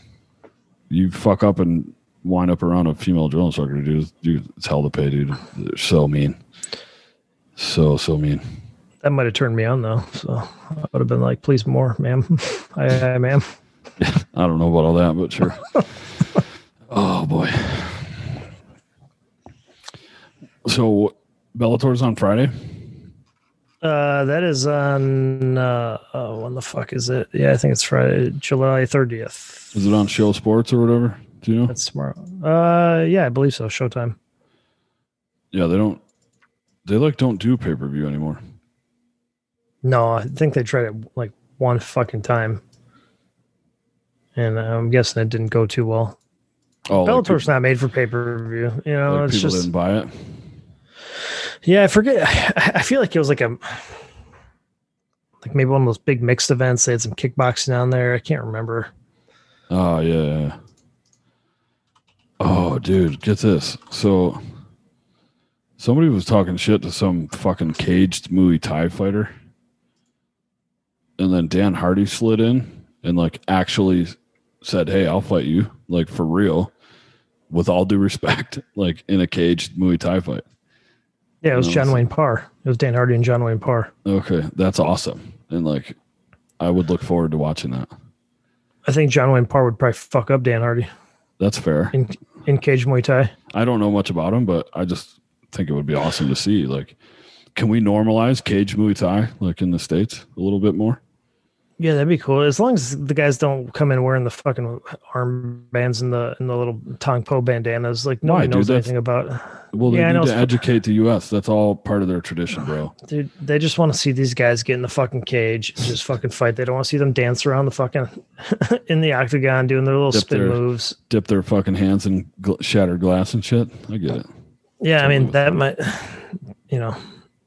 you fuck up and wind up around a female drill instructor, dude. dude it's hell to pay, dude. They're so mean, so so mean. That might have turned me on though. So I would have been like, please more, ma'am. I, I ma'am. I don't know about all that, but sure. oh boy. So Bellator's on Friday. Uh, that is on uh, oh, when the fuck is it? Yeah, I think it's Friday, July thirtieth. Is it on Show Sports or whatever? Do you know? That's tomorrow. Uh, yeah, I believe so. Showtime. Yeah, they don't. They like don't do pay per view anymore. No, I think they tried it like one fucking time, and I'm guessing it didn't go too well. Oh, like Bellator's not made for pay per view. You know, like it's people just didn't buy it. Yeah. I forget. I, feel like it was like a like maybe one of those big mixed events. They had some kickboxing on there. I can't remember. Oh yeah, yeah. Oh, dude, get this. So, somebody was talking shit to some fucking caged Muay Thai fighter, and then Dan Hardy slid in and like actually said, "Hey, I'll fight you, like for real, with all due respect, like in a caged Muay Thai fight." Yeah, it was John Wayne Parr. It was Dan Hardy and John Wayne Parr. Okay, that's awesome, and like, I would look forward to watching that. I think John Wayne Parr would probably fuck up Dan Hardy That's fair. in in cage Muay Thai. I don't know much about him, but I just think it would be awesome to see. Like, can we normalize cage Muay Thai like in the states a little bit more? Yeah, that'd be cool. As long as the guys don't come in wearing the fucking armbands and the and the little Tong Po bandanas, like nobody Why, dude? knows anything about. Well, they Yeah, need to educate the U.S. That's all part of their tradition, bro. Dude, they just want to see these guys get in the fucking cage and just fucking fight. They don't want to see them dance around the fucking in the octagon doing their little Dip spin their- moves. Dip their fucking hands in gl- shattered glass and shit. I get it. Yeah, I mean that. might, you know,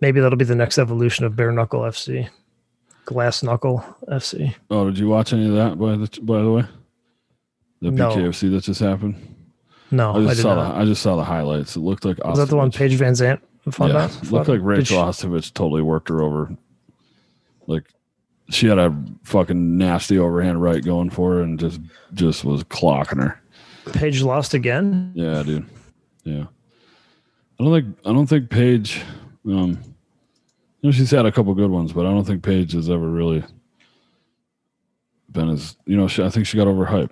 maybe that'll be the next evolution of bare knuckle FC, glass knuckle FC. Oh, did you watch any of that by the by the way? The No. BKFC that just happened. No, I I, just did saw not. the I just saw the highlights. It looked like Was that the one Ostovich. Paige VanZant found yeah, out? looked like Rachel Ostovich totally worked her over. Like she had a fucking nasty overhand right going for her and just just was clocking her. Paige lost again. Yeah, dude. Yeah. I don't think I don't think Paige um you know she's had a couple good ones, but I don't think Paige has ever really been as you know, she, I think she got overhyped.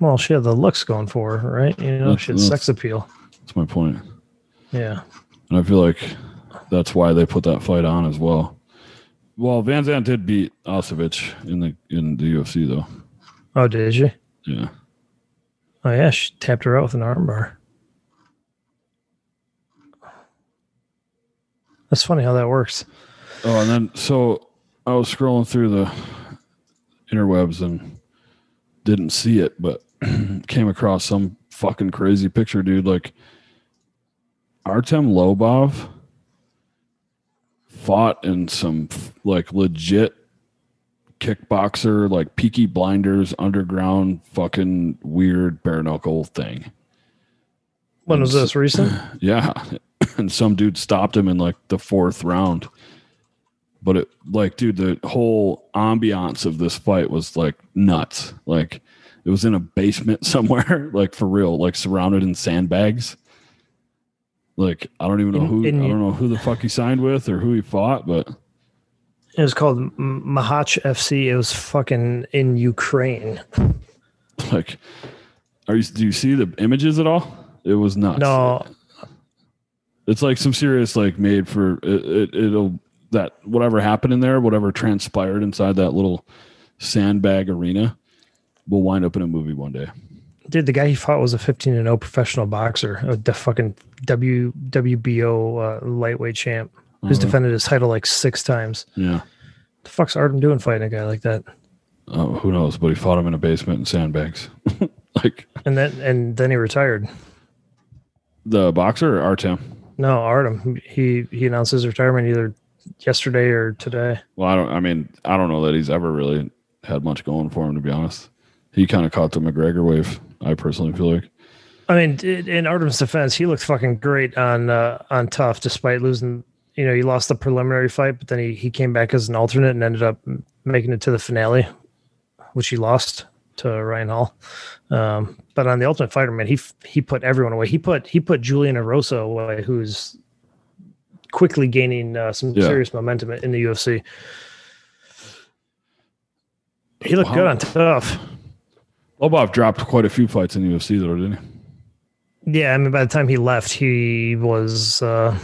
Well, she had the looks going for her, right? You know, That's- she had sex appeal. That's my point. Yeah. And I feel like that's why they put that fight on as well. Well, VanZant did beat Ostovich in the in the UFC though. Oh, did she? Yeah. Oh yeah, she tapped her out with an armbar. That's funny how that works. Oh, and then so I was scrolling through the interwebs and didn't see it, but came across some fucking crazy picture, dude. Like Artem Lobov fought in some like legit kickboxer, like Peaky Blinders underground fucking weird bare knuckle thing. When was this recent? Yeah. And some dude stopped him in like the fourth round. But it like, dude, the whole ambiance of this fight was like nuts. Like it was in a basement somewhere, like for real, like surrounded in sandbags. Like I don't even know In- who in- I don't know who the fuck he signed with or who he fought, but It was called Mahach FC. It was fucking in Ukraine. like are you do you see the images at all? It was nuts. No, it's like some serious like made for it, it it'll that whatever happened in there whatever transpired inside that little sandbag arena will wind up in a movie one day dude, the guy he fought was a 15 and 0 professional boxer, a the fucking W WBO uh, lightweight champ who's Uh-huh. defended his title like six times. yeah The fuck's Artem doing fighting a guy like that? oh, who knows but he fought him in a basement in sandbags like And then and then he retired. the boxer or artem No, Artem. He he announced his retirement either yesterday or today. well i don't i mean i don't know that he's ever really had much going for him to be honest he kind of caught the mcgregor wave i personally feel like I mean, in Artem's defense, he looked fucking great on uh, on TUF, despite losing. You know, he lost the preliminary fight, but then he he came back as an alternate and ended up making it to the finale, which he lost to Ryan Hall. Um, but on the Ultimate Fighter, man, he he put everyone away. He put he put Julian Erosa away, who's quickly gaining uh, some Yeah. serious momentum in the UFC. He looked Wow. good on TUF. lobov dropped quite a few fights in the ufc though didn't he Yeah, I mean, by the time he left, he was uh,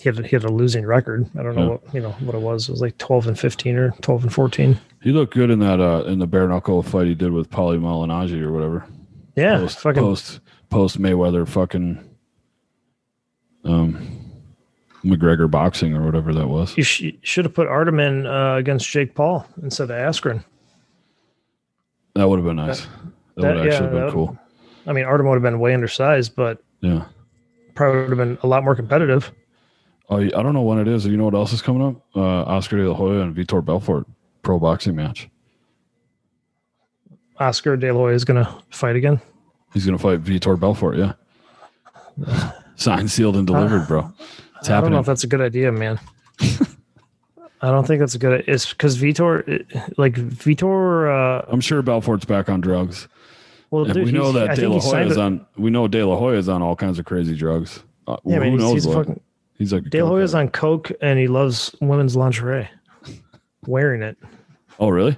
he had he had a losing record. I don't know Yeah. what you know what it was. It was like twelve and fifteen or twelve and fourteen. he looked good in that uh in the bare knuckle fight he did with Paulie Malignaggi or whatever Yeah, post fucking post post Mayweather fucking um McGregor boxing or whatever that was. you sh- should have put Artem in uh, against Jake Paul instead of Askren. That would have been nice. That, that- would actually yeah, have been cool. I mean, Artem would have been way undersized, but Yeah. probably would have been a lot more competitive. Oh, I don't know when it is. Do you know what else is coming up? Uh, Oscar De La Hoya and Vitor Belfort pro boxing match. Oscar De La Hoya is going to fight again. He's gonna fight Vitor Belfort. Yeah. Signed, sealed, and delivered, bro. It's I don't know happening. if that's a good idea, man. I don't think that's a good. It's because Vitor, like Vitor. Uh, I'm sure Belfort's back on drugs. well, dude, we know that I De La Hoya is on. We know De La Hoya is on all kinds of crazy drugs. Uh, Yeah, who man, he's, knows he's what? fucking. he's like De La Hoya's on coke and he loves women's lingerie, wearing it. Oh, really?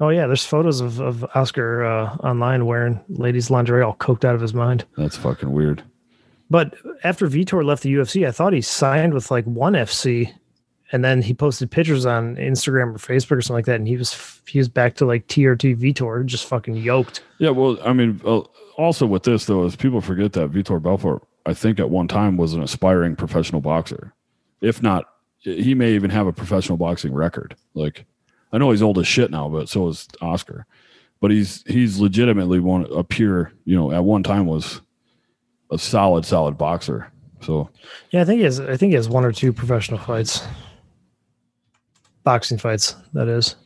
Oh yeah, there's photos of of Oscar uh, online wearing ladies' lingerie, all coked out of his mind. That's fucking weird. But after Vitor left the UFC, I thought he signed with like one FC, and then he posted pictures on Instagram or Facebook or something like that, and he was he was back to like TRT Vitor, just fucking yoked. Yeah, well, I mean, uh, also with this though, is people forget that Vitor Belfort, I think at one time was an aspiring professional boxer, if not, he may even have a professional boxing record. Like, I know he's old as shit now, but so is Oscar. But he's he's legitimately one a pure, you know, at one time was a solid, solid boxer. So Yeah, I think he has. I think he has one or two professional fights, boxing fights. That is.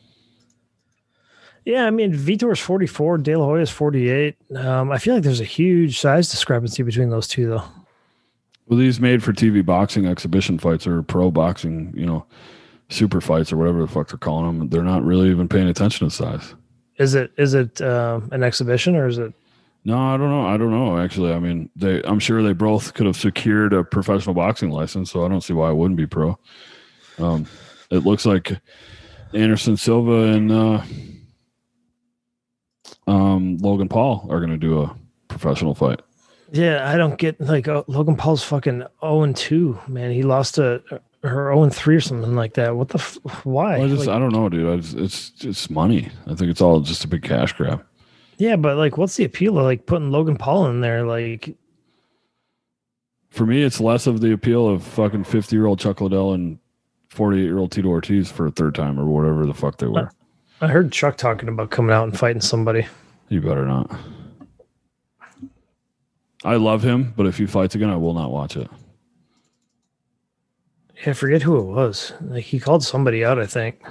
Yeah, I mean, Vitor's forty four, De La Hoya's forty eight. Um, I feel like there's a huge size discrepancy between those two, though. well, these made for TV boxing exhibition fights or pro boxing, you know, super fights or whatever the fuck they're calling them. They're not really even paying attention to size. Is it is it um, an exhibition or is it? No, I don't know. I don't know. Actually, I mean, they. I'm sure they both could have secured a professional boxing license, so I don't see why it wouldn't be pro. Um, it looks like Anderson Silva and uh, um, Logan Paul are going to do a professional fight. Yeah, I don't get like uh, Logan Paul's fucking zero and two. Man, he lost to or zero and three or something like that. What the? F- why? I just, Like, I don't know, dude. I just, it's just money. I think it's all just a big cash grab. yeah, but like, what's the appeal of like putting Logan Paul in there? Like, For me, it's less of the appeal of fucking 50 year old Chuck Liddell and 48 year old Tito Ortiz for a third time or whatever the fuck they were. I heard Chuck talking about coming out and fighting somebody. You better not. I love him, but if he fights again, I will not watch it. I forget who it was. Like he called somebody out, I think.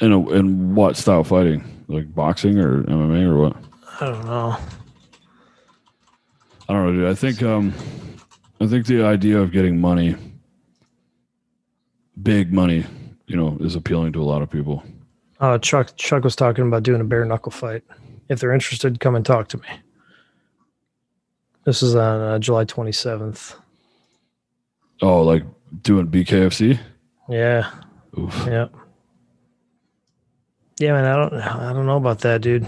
In a, in what style fighting? Like boxing or MMA or what? I don't know. I don't know, dude. I think um I think the idea of getting money, big money, you know, is appealing to a lot of people. Uh, Chuck Chuck was talking about doing a bare knuckle fight. If they're interested, come and talk to me. This is on uh, July 27th. Oh, like doing BKFC? Yeah, Oof. yeah, yeah, man. I don't, I don't know about that, dude.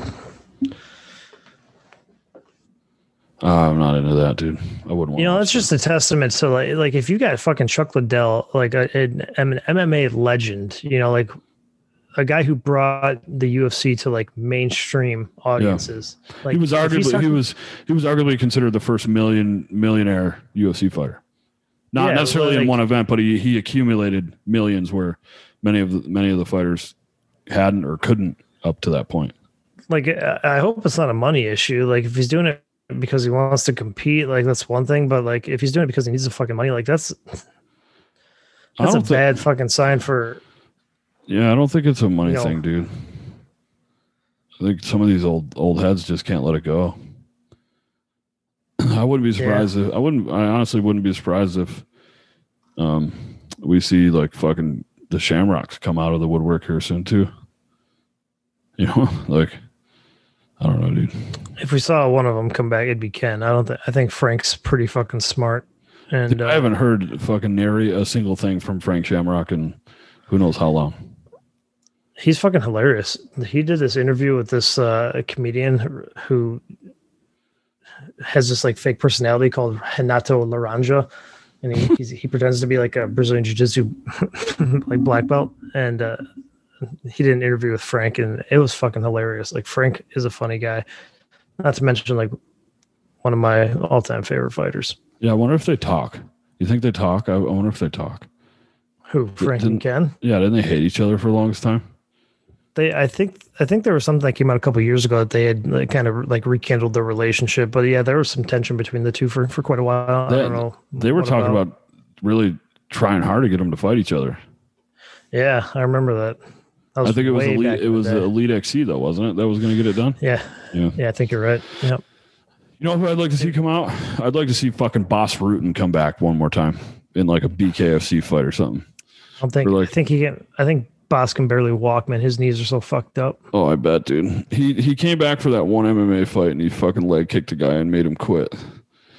Uh, I'm not into that, dude. I wouldn't want You know, that's just a testament to like, like if you got fucking Chuck Liddell, like a, an, an MMA legend, you know, like a guy who brought the UFC to like mainstream audiences. Yeah. Like he was arguably he was he was arguably considered the first million millionaire UFC fighter. Not Yeah, necessarily in one event, but he he accumulated millions where many of the many of the fighters hadn't or couldn't up to that point. like I hope it's not a money issue. Like if he's doing it because he wants to compete, like that's one thing. But like if he's doing it because he needs the fucking money, like that's that's a bad fucking sign for. Yeah, I don't think it's a money You know- thing, dude. I think some of these old old heads just can't let it go. I wouldn't be surprised if I wouldn't. I honestly wouldn't be surprised if um we see like fucking the Shamrocks come out of the woodwork here soon too. You know, like I don't know, dude. If we saw one of them come back, it'd be Ken. I don't think. I think Frank's pretty fucking smart. And I uh, haven't heard fucking nary a single thing from Frank Shamrock in who knows how long. he's fucking hilarious. He did this interview with this uh, comedian who has this like fake personality called Renato Laranja, and he he's, he pretends to be like a Brazilian jiu-jitsu like black belt. And uh, he did an interview with Frank, and it was fucking hilarious. Like Frank is a funny guy, not to mention like one of my all-time favorite fighters. Yeah, I wonder if they talk. You think they talk? I, I wonder if they talk. Who Frank and Ken? Yeah, didn't they hate each other for the longest time? They, I think, I think there was something that came out a couple years ago that they had like, kind of like rekindled their relationship. But yeah, there was some tension between the two for, for quite a while. I They- don't know. They were talking about? really trying hard to get them to fight each other. Yeah, I remember that. that I think it was elite. It was the uh, the elite XC though, wasn't it? That was going to get it done. yeah, Yeah. yeah. I think you're right. Yep. You know who I'd like to see come out? I'd like to see fucking Bas Rutten come back one more time in like a BKFC fight or something. I don't think. Like- I think he can. I think Bas can barely walk. Man, his knees are so fucked up. Oh, I bet, dude. He he came back for that one MMA fight and he fucking leg kicked a guy and made him quit.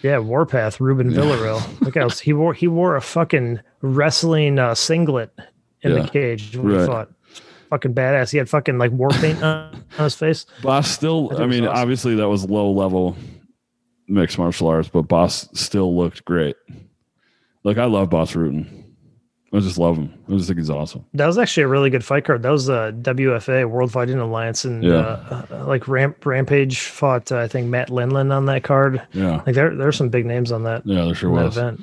Yeah, Warpath, Ruben Villarreal. Look else he wore. He wore a fucking wrestling uh, singlet in Yeah, the cage when right. he fought. Fucking badass. He had fucking like war paint on, on his face. Bas still. I I mean, awesome. obviously that was low level mixed martial arts, but Bas still looked great. Like I love Bas Rutten. I just love him. I just think he's awesome. That was actually a really good fight card. That was the WFA World Fighting Alliance, and Yeah. uh, uh, like Ramp Rampage fought uh, I think Matt Lindland on that card. Yeah, Like there there's some big names on that, yeah, there sure was. event.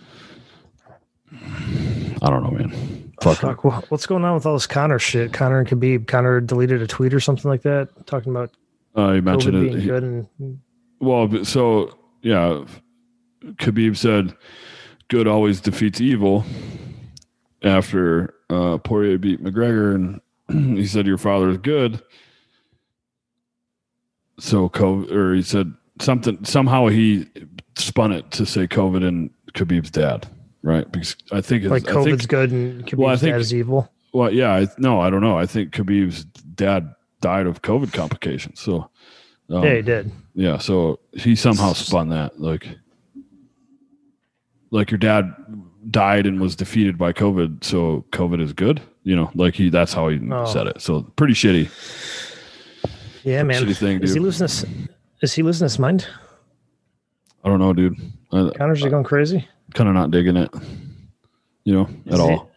I don't know, man. Fuck. Fuck, wha- what's going on with all this Conor shit? Conor and Khabib. Conor deleted a tweet or something like that, talking about Uh, you COVID it. being He- good, and Well, so yeah, Khabib said, "Good always defeats evil." After uh, Poirier beat McGregor, and he said, "Your father is good." So, COVID, or he said something. Somehow he spun it to say COVID and Khabib's dad, right? Because I think it's, like I COVID's think, good and Khabib's Well, I think- dad is evil. well, yeah, I, no, I don't know. I think Khabib's dad died of COVID complications. So, um, yeah, he did. yeah, so he somehow spun that like like your dad died and was defeated by COVID, so COVID is good. You know, like he that's how he Oh. said it. So pretty shitty. Yeah, man. shitty thing, is he losing his? Is he losing his mind? I don't know, dude. Conor's going crazy. kind of not digging it. You know, at he- all.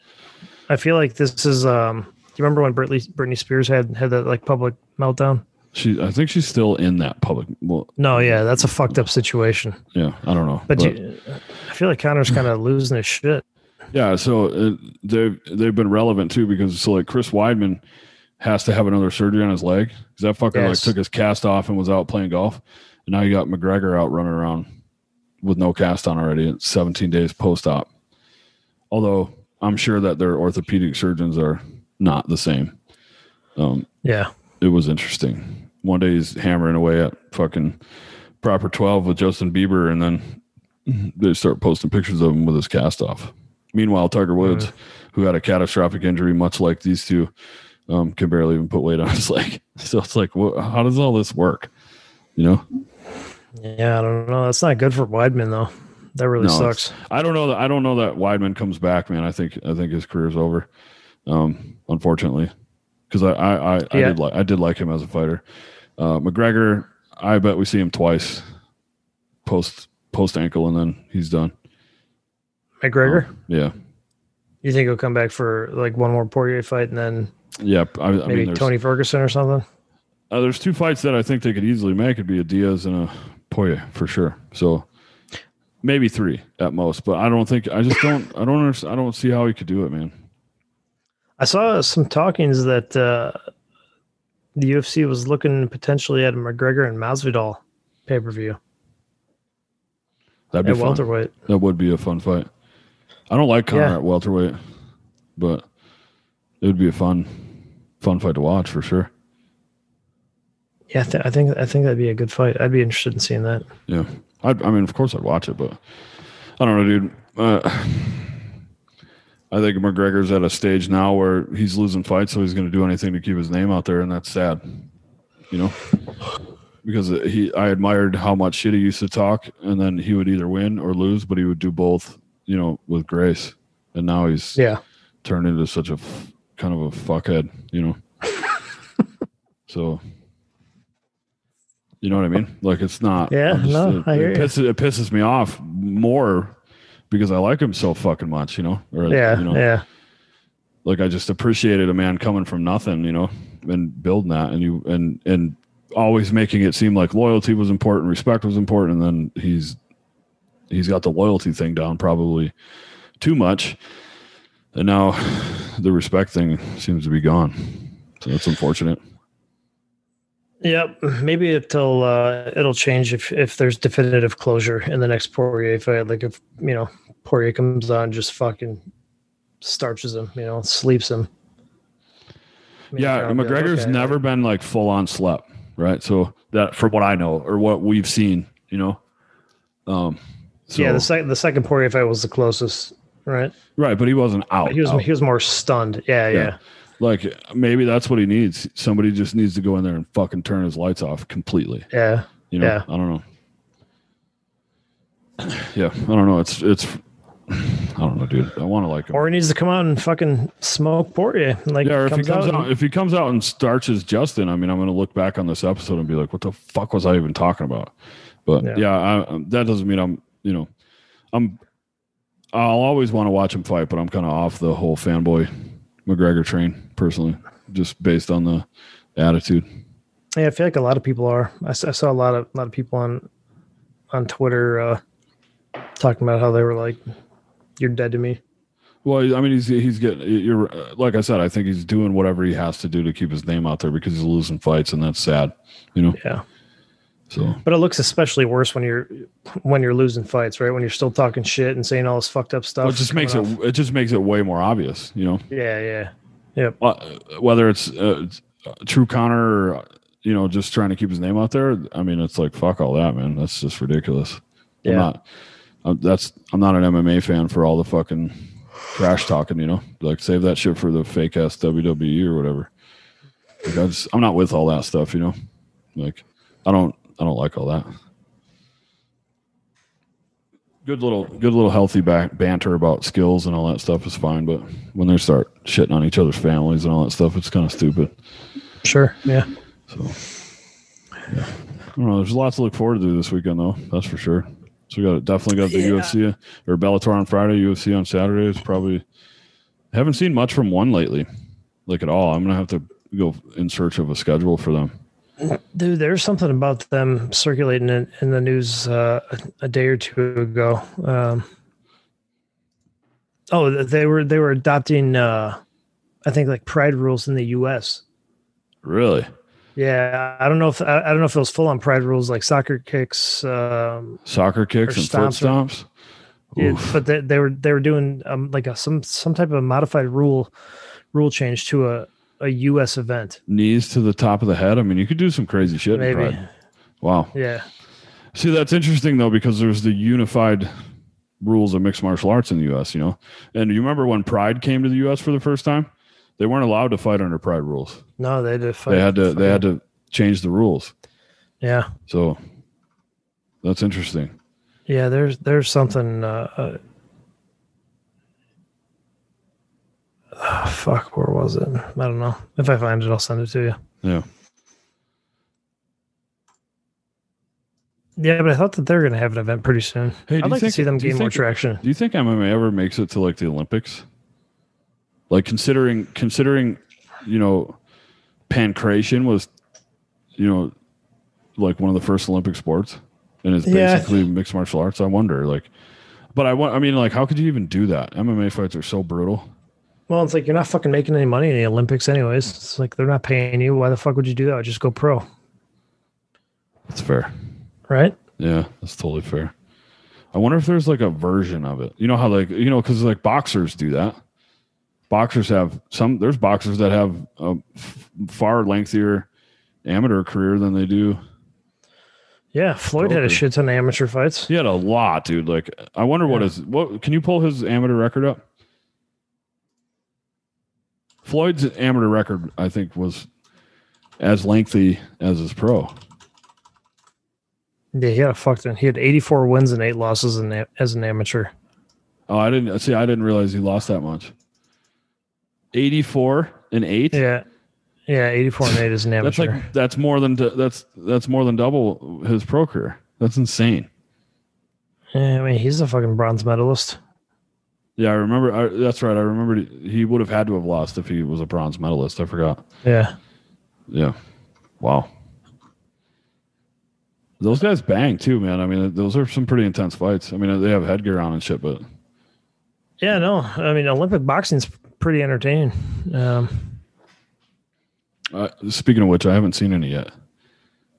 I feel like this is. um Do you remember when Britney Britney Spears had had that like public meltdown? She I think she's still in that public well, No, yeah, that's a fucked up situation. yeah, I don't know. But, you, I feel like Conor's kind of losing his shit. Yeah, so uh, they've they've been relevant too because so like Chris Weidman has to have another surgery on his leg because that fucker like took his cast off and was out playing golf, and now you got McGregor out running around with no cast on already. It's 17 days post op. Although I'm sure that their orthopedic surgeons are not the same. Um, Yeah, it was interesting. One day he's hammering away at fucking proper 12 with Justin Bieber, and then they start posting pictures of him with his cast off. Meanwhile, Tiger Woods, who had a catastrophic injury, much like these two, um, can barely even put weight on his leg. So it's like, how does all this work? You know, yeah. I don't know. That's not good for Weidman though. That really No, sucks. I don't know that I don't know that Weidman comes back, man. I think I think his career's over. Um, unfortunately, because I I, I, I did like I did like him as a fighter. Uh, McGregor, I bet we see him twice, post post ankle, and then he's done. McGregor, Yeah, you think he'll come back for like one more Poirier fight and then yeah, I, I maybe mean, Tony Ferguson or something? uh, there's two fights that I think they could easily make. It'd be a Diaz and a Poirier for sure. So maybe three at most, but I don't think I just don't I don't understand, I don't see how he could do it, man. I saw some talkings that uh, the UFC was looking potentially at a McGregor and Masvidal pay per view That'd be at fun. welterweight. That would be a fun fight. I don't like Conor Yeah. at welterweight, but it would be a fun, fun fight to watch for sure. Yeah, I, th- I think I think that'd be a good fight. I'd be interested in seeing that. Yeah, I'd, I mean, of course, I'd watch it, but I don't know, dude. Uh, I think McGregor's at a stage now where he's losing fights, so he's going to do anything to keep his name out there, and that's sad. You know, because he, I admired how much shit he used to talk, and then he would either win or lose, but he would do both. You know, with grace, and now he's Yeah, turned into such a f- kind of a fuckhead, you know. so, you know what I mean? Like it's not. Yeah, I'm no, it, I hear it, you. pisses, it pisses me off more because I like him so fucking much, you know. Or yeah, you know, yeah. like I just appreciated a man coming from nothing, you know, and building that, and you and and always making it seem like loyalty was important, respect was important, and then he's he's got the loyalty thing down probably too much, and now the respect thing seems to be gone. So that's unfortunate. Yep, maybe it'll uh, it'll change if if there's definitive closure in the next Poirier fight. Like if you know Poirier comes on, just fucking starches him, you know, sleeps him. Maybe Yeah, be like, McGregor's okay, never been like full on slept, right? So that from what I know or what we've seen, you know. Um so, yeah, the second the second Poirier fight was the closest, right? right, but he wasn't out. He was out. he was more stunned. Yeah, yeah, Yeah. Like maybe that's what he needs. Somebody just needs to go in there and fucking turn his lights off completely. yeah. You know, Yeah. I don't know. Yeah, I don't know. It's it's I don't know, dude. I want to like him. Or he needs to come out and fucking smoke Poirier. Like yeah, or if he comes and- out, if he comes out and starches Justin, I mean, I'm going to look back on this episode and be like, "What the fuck was I even talking about?" But Yeah. yeah, I, um, that doesn't mean I'm, you know, I'm. I'll always want to watch him fight, but I'm kind of off the whole fanboy McGregor train personally, just based on the attitude. Yeah, I feel like a lot of people are. I, saw a lot of a lot of people on on Twitter uh, talking about how they were like, "You're dead to me." Well, I mean, he's he's getting. You're like I said. I think he's doing whatever he has to do to keep his name out there because he's losing fights, and that's sad. You know. Yeah, So but it looks especially worse when you're when you're losing fights, right? When you're still talking shit and saying all this fucked up stuff. well, it just makes coming it. off- It just makes it way more obvious. You know. Yeah, yeah, Uh, whether it's uh, it's, uh, True Conor or you know just trying to keep his name out there. I mean, it's like fuck all that, man. That's just ridiculous. I'm Yeah. not. I'm, that's I'm not an MMA fan for all the fucking trash talking. You know, like save that shit for the fake ass WWE or whatever. Like I just, I'm not with all that stuff. You know, like I don't I don't like all that. Good little good little healthy back banter about skills and all that stuff is fine, but when they start shitting on each other's families and all that stuff, it's kind of stupid. sure, yeah. So, yeah, I don't know. There's lots to look forward to this weekend, though. That's for sure. So we got definitely got the Yeah. UFC or Bellator on Friday, UFC on Saturday. It's probably haven't seen much from one lately, like at all. I'm gonna have to go in search of a schedule for them. Dude, there's something about them circulating in, in the news uh, a, a day or two ago. Um, oh, they were they were adopting, uh, I think, like pride rules in the U.S. Really, Yeah, I don't know if I, I don't know if it was full on pride rules like soccer kicks, um, soccer kicks and foot stomps or- yeah, but they, they were they were doing um, like a some some type of modified rule rule change to a, a U.S. event. Knees to the top of the head. I mean, you could do some crazy shit. in Maybe, Pride. Wow. yeah, See, that's interesting though because there's the unified rules of mixed martial arts in the U.S. You know, and do you remember when Pride came to the U.S. for the first time? They weren't allowed to fight under Pride rules. no, they did. Fight, They had to. They had to change the rules. Yeah, So that's interesting. yeah. There's there's something. Uh, uh, ah, fuck, where was it? I don't know. If I find it, I'll send it to you. Yeah. Yeah, but I thought that they're going to have an event pretty soon. Hey, I'd like think- to see them gain more think- traction. Do you think MMA ever makes it to like the Olympics? Like considering considering, you know, pankration was, you know, like one of the first Olympic sports, and it's Yeah, basically mixed martial arts. I wonder, like, but I want. I mean, like, how could you even do that? MMA fights are so brutal. Well, it's like you're not fucking making any money in the Olympics, anyways. It's like they're not paying you. Why the fuck would you do that? Just go pro, That's fair. right? Yeah, that's totally fair. I wonder if there's like a version of it. You know how like you know because like boxers do that. Boxers have some. There's boxers that have a f- far lengthier amateur career than they do. Yeah, Floyd had a shit ton of amateur fights. He had a lot, dude. Like I wonder what Yeah. is what. Can you pull his amateur record up? Floyd's amateur record, I think, was as lengthy as his pro. Yeah, he had a fuck ton. He had 84 wins and eight losses in, as an amateur. Oh, I didn't see. I didn't realize he lost that much. Eighty-four and eight. Yeah, yeah, 84 and eight is an amateur. That's like that's more than that's that's more than double his pro career. That's insane. yeah, I mean, he's a fucking bronze medalist. Yeah, I remember. I, that's right. I remember he would have had to have lost if he was a bronze medalist. I forgot. Yeah, Yeah. Wow. Those guys bang too, man. I mean, those are some pretty intense fights. I mean, they have headgear on and shit, but yeah. No, I mean, Olympic boxing's pretty entertaining. Um, uh, speaking of which, I haven't seen any yet.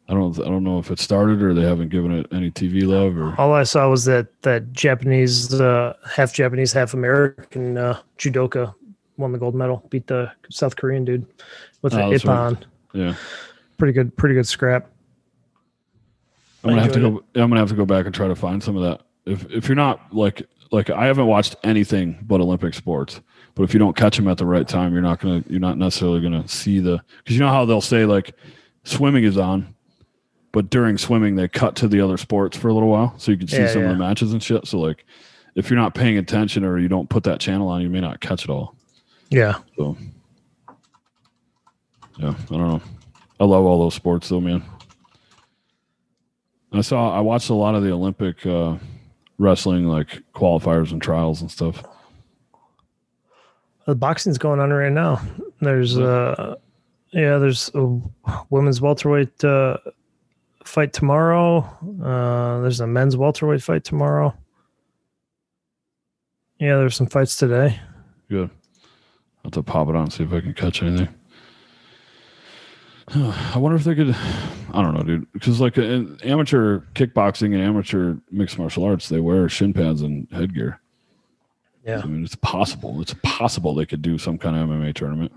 I don't. I don't know if it started or they haven't given it any TV love or. all I saw was that that Japanese, uh, half Japanese, half American uh, judoka won the gold medal, beat the South Korean dude with the Oh, that's right. Yeah. Pretty good, pretty good scrap. I'm gonna have to go. I'm gonna have to go back and try to find some of that. If if you're not like like I haven't watched anything but Olympic sports, but if you don't catch them at the right time, you're not gonna you're not necessarily gonna see the because you know how they'll say like swimming is on, but during swimming they cut to the other sports for a little while so you can see Yeah, some of the matches and shit. So like if you're not paying attention or you don't put that channel on, you may not catch it all. Yeah, So yeah, I don't know. I love all those sports though, man. I saw I watched a lot of the Olympic uh, wrestling like qualifiers and trials and stuff. The boxing's going on right now. There's uh yeah, there's a women's welterweight uh fight tomorrow. Uh there's a men's welterweight fight tomorrow. Yeah, there's some fights today. Good. I'll have to pop it on and see if I can catch anything. I wonder if they could. I don't know, dude. Because like in amateur kickboxing and amateur mixed martial arts, they wear shin pads and headgear. Yeah, I mean, it's possible. It's possible they could do some kind of MMA tournament.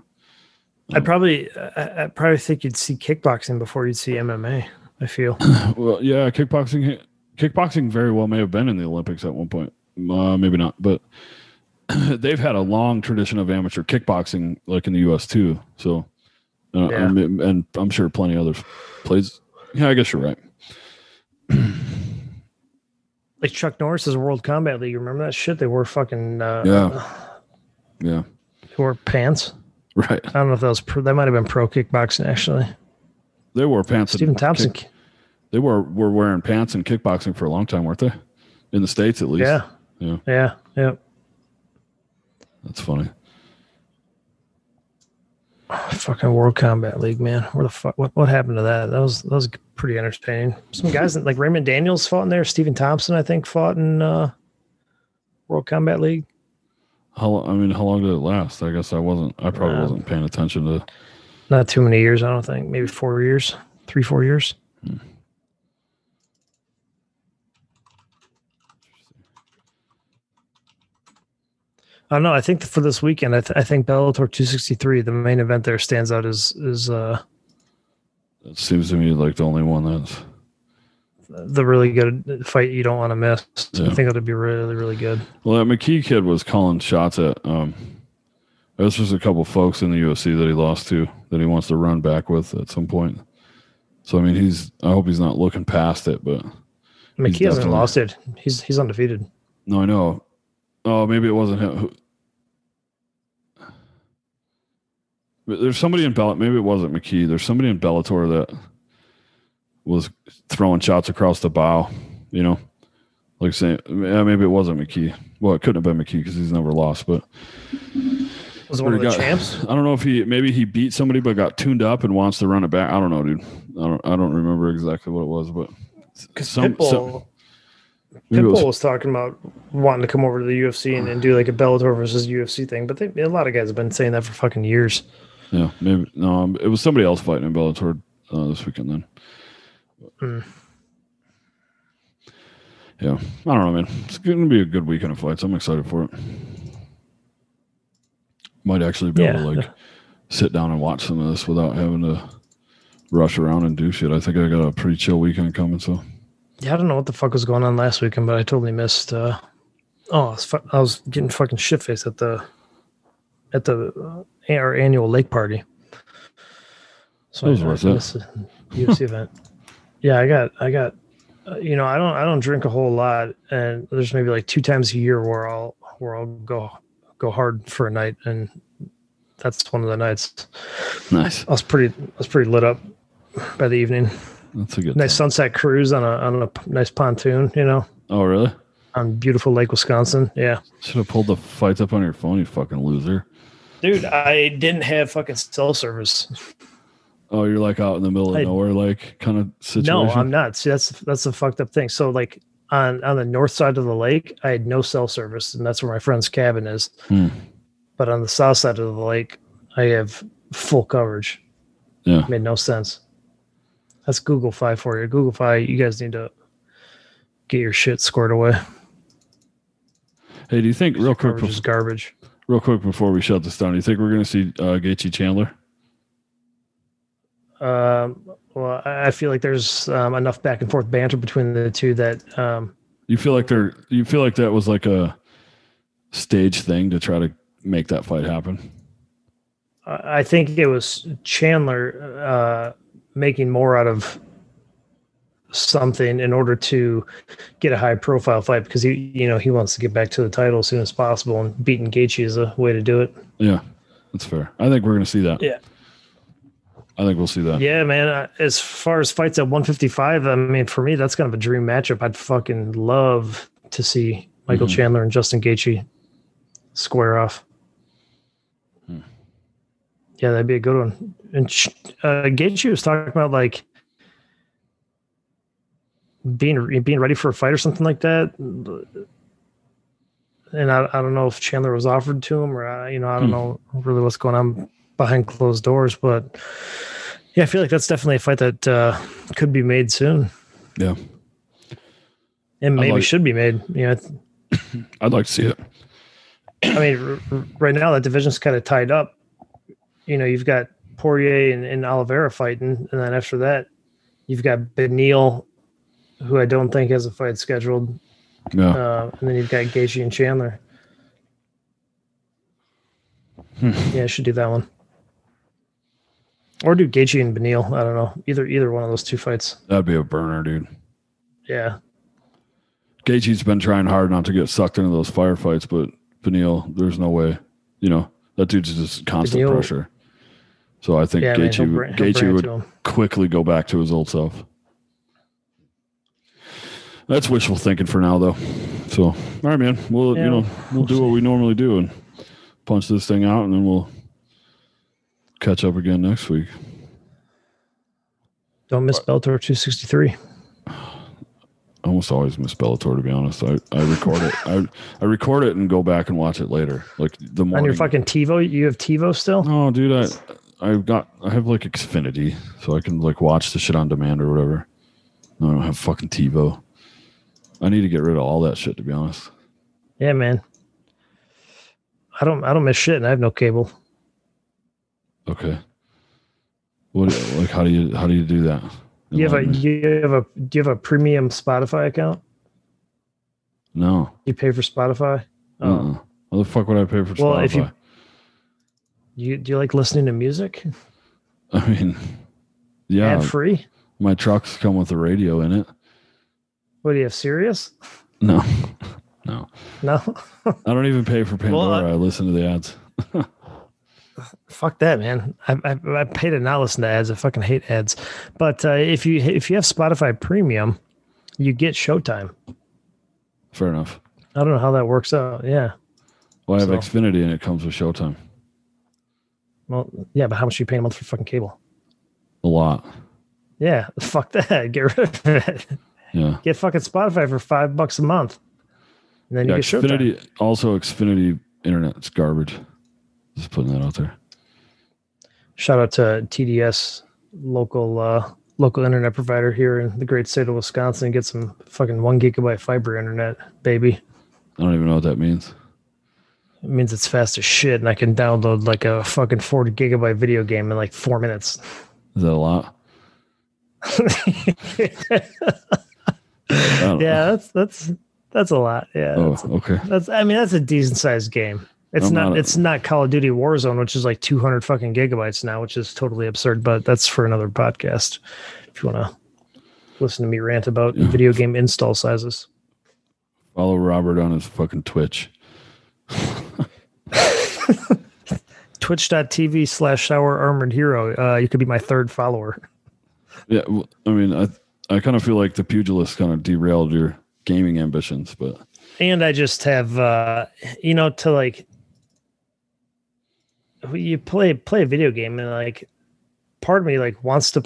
I probably, I, I probably think you'd see kickboxing before you'd see MMA. I feel. well, yeah, kickboxing, kickboxing very well may have been in the Olympics at one point. Uh, maybe not, but they've had a long tradition of amateur kickboxing, like in the U.S. too. So, uh, yeah. and, and, I'm sure plenty of other places. Yeah, I guess you're right. like Chuck Norris Norris's World Combat League. Remember that shit? They wore fucking uh, yeah, yeah. They wore pants. Right. I don't know if that was pro, that might have been pro kickboxing actually. They wore pants. Stephen Thompson. Kick, they were were wearing pants and kickboxing for a long time, weren't they? In the states, at least. Yeah. Yeah. Yeah. Yeah. That's funny. Fucking World Combat League, man. Where the fuck? What, what happened to that? That was that was pretty entertaining. Some guys like Raymond Daniels fought in there. Stephen Thompson, I think, fought in uh, World Combat League. How I mean, how long did it last? I guess I wasn't. I probably uh, wasn't paying attention to. Not too many years, I don't think. Maybe four years, three, four years. Hmm. I don't know. I think for this weekend, I, th- I think Bellator 263, the main event there stands out as is. Uh, it seems to me like the only one that's the really good fight you don't want to miss. Yeah. I think it'll be really really good. Well, that McKee kid was calling shots at. Um, there's just a couple folks in the UFC that he lost to that he wants to run back with at some point. So I mean, he's. I hope he's not looking past it, but McKee hasn't lost it. He's he's undefeated. No, I know. Oh, maybe it wasn't him. There's somebody in Bellator. Maybe it wasn't McKee. There's somebody in Bellator that was throwing shots across the bow. You know, like saying, yeah, maybe it wasn't McKee. Well, it couldn't have been McKee because he's never lost. But was it one of the got, champs? I don't know if he maybe he beat somebody but got tuned up and wants to run it back. I don't know, dude. I don't. I don't remember exactly what it was, but because Pitbull, some, Pitbull was, talking about wanting to come over to the UFC and, and do like a Bellator versus UFC thing, but they, a lot of guys have been saying that for fucking years. Yeah, maybe no. It was somebody else fighting in Bellator uh, this weekend. Then. Mm. Yeah, I don't know, man. It's going to be a good weekend of fights. I'm excited for it. Might actually be yeah. able to like sit down and watch some of this without having to rush around and do shit. I think I got a pretty chill weekend coming, so. Yeah, I don't know what the fuck was going on last weekend, but I totally missed. Uh, oh, I was, fu- I was getting fucking shit faced at the at the uh, our annual lake party. So I missed the UFC event. Yeah, I got I got. Uh, you know, I don't I don't drink a whole lot, and there's maybe like two times a year where I'll where I'll go go hard for a night, and that's one of the nights. Nice. I was pretty I was pretty lit up by the evening. That's a good nice time. sunset cruise on a on a nice pontoon. You know. Oh really? On beautiful Lake Wisconsin. Yeah. Should have pulled the fights up on your phone, you fucking loser. Dude, I didn't have fucking cell service. Oh, you're like out in the middle of I, nowhere, like kind of situation. No, I'm not. See, that's that's the fucked up thing. So, like on on the north side of the lake, I had no cell service, and that's where my friend's cabin is. Hmm. But on the south side of the lake, I have full coverage. Yeah, made no sense. That's Google Fi for you. Google Fi, you guys need to get your shit squared away. Hey, do you think real quick? Before, garbage. Real quick before we shut this down, do you think we're going to see uh, Gaethje Chandler? Um, well, I feel like there's um, enough back and forth banter between the two that um, you feel like they're you feel like that was like a stage thing to try to make that fight happen. I think it was Chandler uh, making more out of something in order to get a high profile fight because he you know he wants to get back to the title as soon as possible and beating Gaethje is a way to do it. Yeah, that's fair. I think we're going to see that. Yeah. I think we'll see that. Yeah, man. As far as fights at 155, I mean, for me, that's kind of a dream matchup. I'd fucking love to see Michael Mhm. Chandler and Justin Gaethje square off. Yeah, that'd be a good one. And uh, Gaethje was talking about like being being ready for a fight or something like that. And I, I don't know if Chandler was offered to him or uh, you know I don't Hmm. know really what's going on behind closed doors, but yeah, I feel like that's definitely a fight that uh, could be made soon. Yeah. and maybe like- should be made. You know, I'd like to see it. I mean, r- right now that division's kind of tied up. You know, you've got Poirier and, and Oliveira fighting, and then after that, you've got Beneil, who I don't think has a fight scheduled, Yeah. uh, and then you've got Gaethje and Chandler. Hmm. Yeah, I should do that one, or do Gaethje and Beneil. I don't know either either one of those two fights. That'd be a burner, dude. Yeah, Gaethje's been trying hard not to get sucked into those firefights, but Beneil, there's no way. You know, that dude's just constant Beneil- pressure. So I think yeah, man, Gaethje, he'll bring, Gaethje would quickly go back to his old self. That's wishful thinking for now, though. So, all right, man. We'll Yeah, you know we'll do what we normally do and punch this thing out, and then we'll catch up again next week. Don't miss Bellator 263. I almost always miss Bellator to be honest. I, I record it. I I record it and go back and watch it later. Like the morning. On your fucking TiVo, you have TiVo still? No, dude, I I've got I have like Xfinity, so I can like watch the shit on demand or whatever. No, I don't have fucking TiVo. I need to get rid of all that shit to be honest. Yeah, man. I don't I don't miss shit and I have no cable. Okay. What like how do you how do you do that? You have a me. you have a do you have a premium Spotify account? no. You pay for Spotify? Oh. Uh-uh. How the fuck would I pay for Spotify? If you- You do you like listening to music? I mean, yeah, Ad free? my trucks come with a radio in it. What do you have Sirius? No, no, No. I don't even pay for Pandora. Well, I listen to the ads. Fuck that, man. I, I I pay to not listen to ads. I fucking hate ads. But uh, if you if you have Spotify Premium, you get Showtime. Fair enough. I don't know how that works out. Yeah. Well, I have So- Xfinity and it comes with Showtime. Well, yeah, but how much are you pay a month for fucking cable? A lot. Yeah, fuck that. Get rid of it. Yeah. Get fucking Spotify for five bucks a month. And then yeah you get Showtime. Xfinity also Xfinity internet is garbage. Just putting that out there. Shout out to TDS, local uh, local internet provider here in the great state of Wisconsin. Get some fucking one gigabyte fiber internet, baby. I don't even know what that means. It means it's fast as shit, and I can download like a fucking forty gigabyte video game in like four minutes. Is that a lot? Yeah, that's that's that's a lot. Yeah, know. that's, Oh, okay. that's I mean that's a decent sized game. It's I'm not, not a- it's not Call of Duty Warzone, which is like two hundred fucking gigabytes now, which is totally absurd. But that's for another podcast. If you want to listen to me rant about Yeah. video game install sizes. Follow Robert on his fucking Twitch. Twitch.tv slash sour armored hero. Uh, you could be my third follower. Yeah, well, I mean, I I kind of feel like the pugilist kind of derailed your gaming ambitions, but and I just have uh you know to like you play play a video game and like part of me like wants to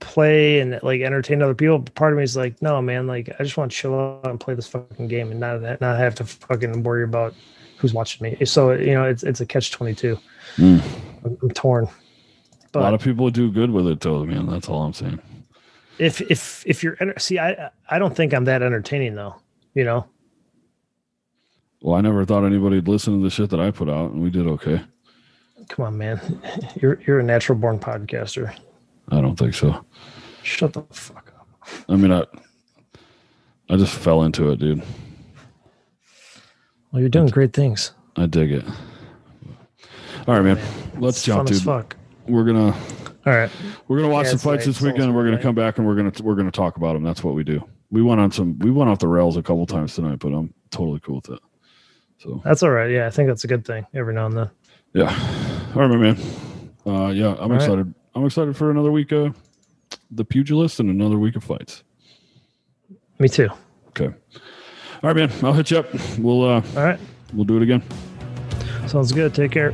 play and like entertain other people but part of me is like no man like I just want to chill out and play this fucking game and not not have to fucking worry about who's watching me so you know it's it's a catch 22 Mm. I'm, I'm torn a lot of people do good with it, though, man. That's all I'm saying. if if if you're see I I don't think I'm that entertaining though you know Well, I never thought anybody'd listen to the shit that I put out, and we did okay. come on man you're you're a natural born podcaster I don't think so. shut the fuck up I mean, I I just fell into it, dude. Well, you're doing great things. I dig it. All right, man. Let's It's jump, fun dude. as fuck. We're gonna All right. we're gonna watch Yeah, some fights late. this weekend. and We're gonna almost come back and we're gonna we're gonna talk about them. That's what we do. We went on some we went off the rails a couple times tonight, but I'm totally cool with it. So That's all right. Yeah, I think that's a good thing every now and then. yeah. All right, my man. Uh, yeah, I'm right. excited. I'm excited for another week of the pugilist and another week of fights. Me too. Okay. All right, man. I'll hit you up. We'll uh, All right. we'll do it again. Sounds good. Take care.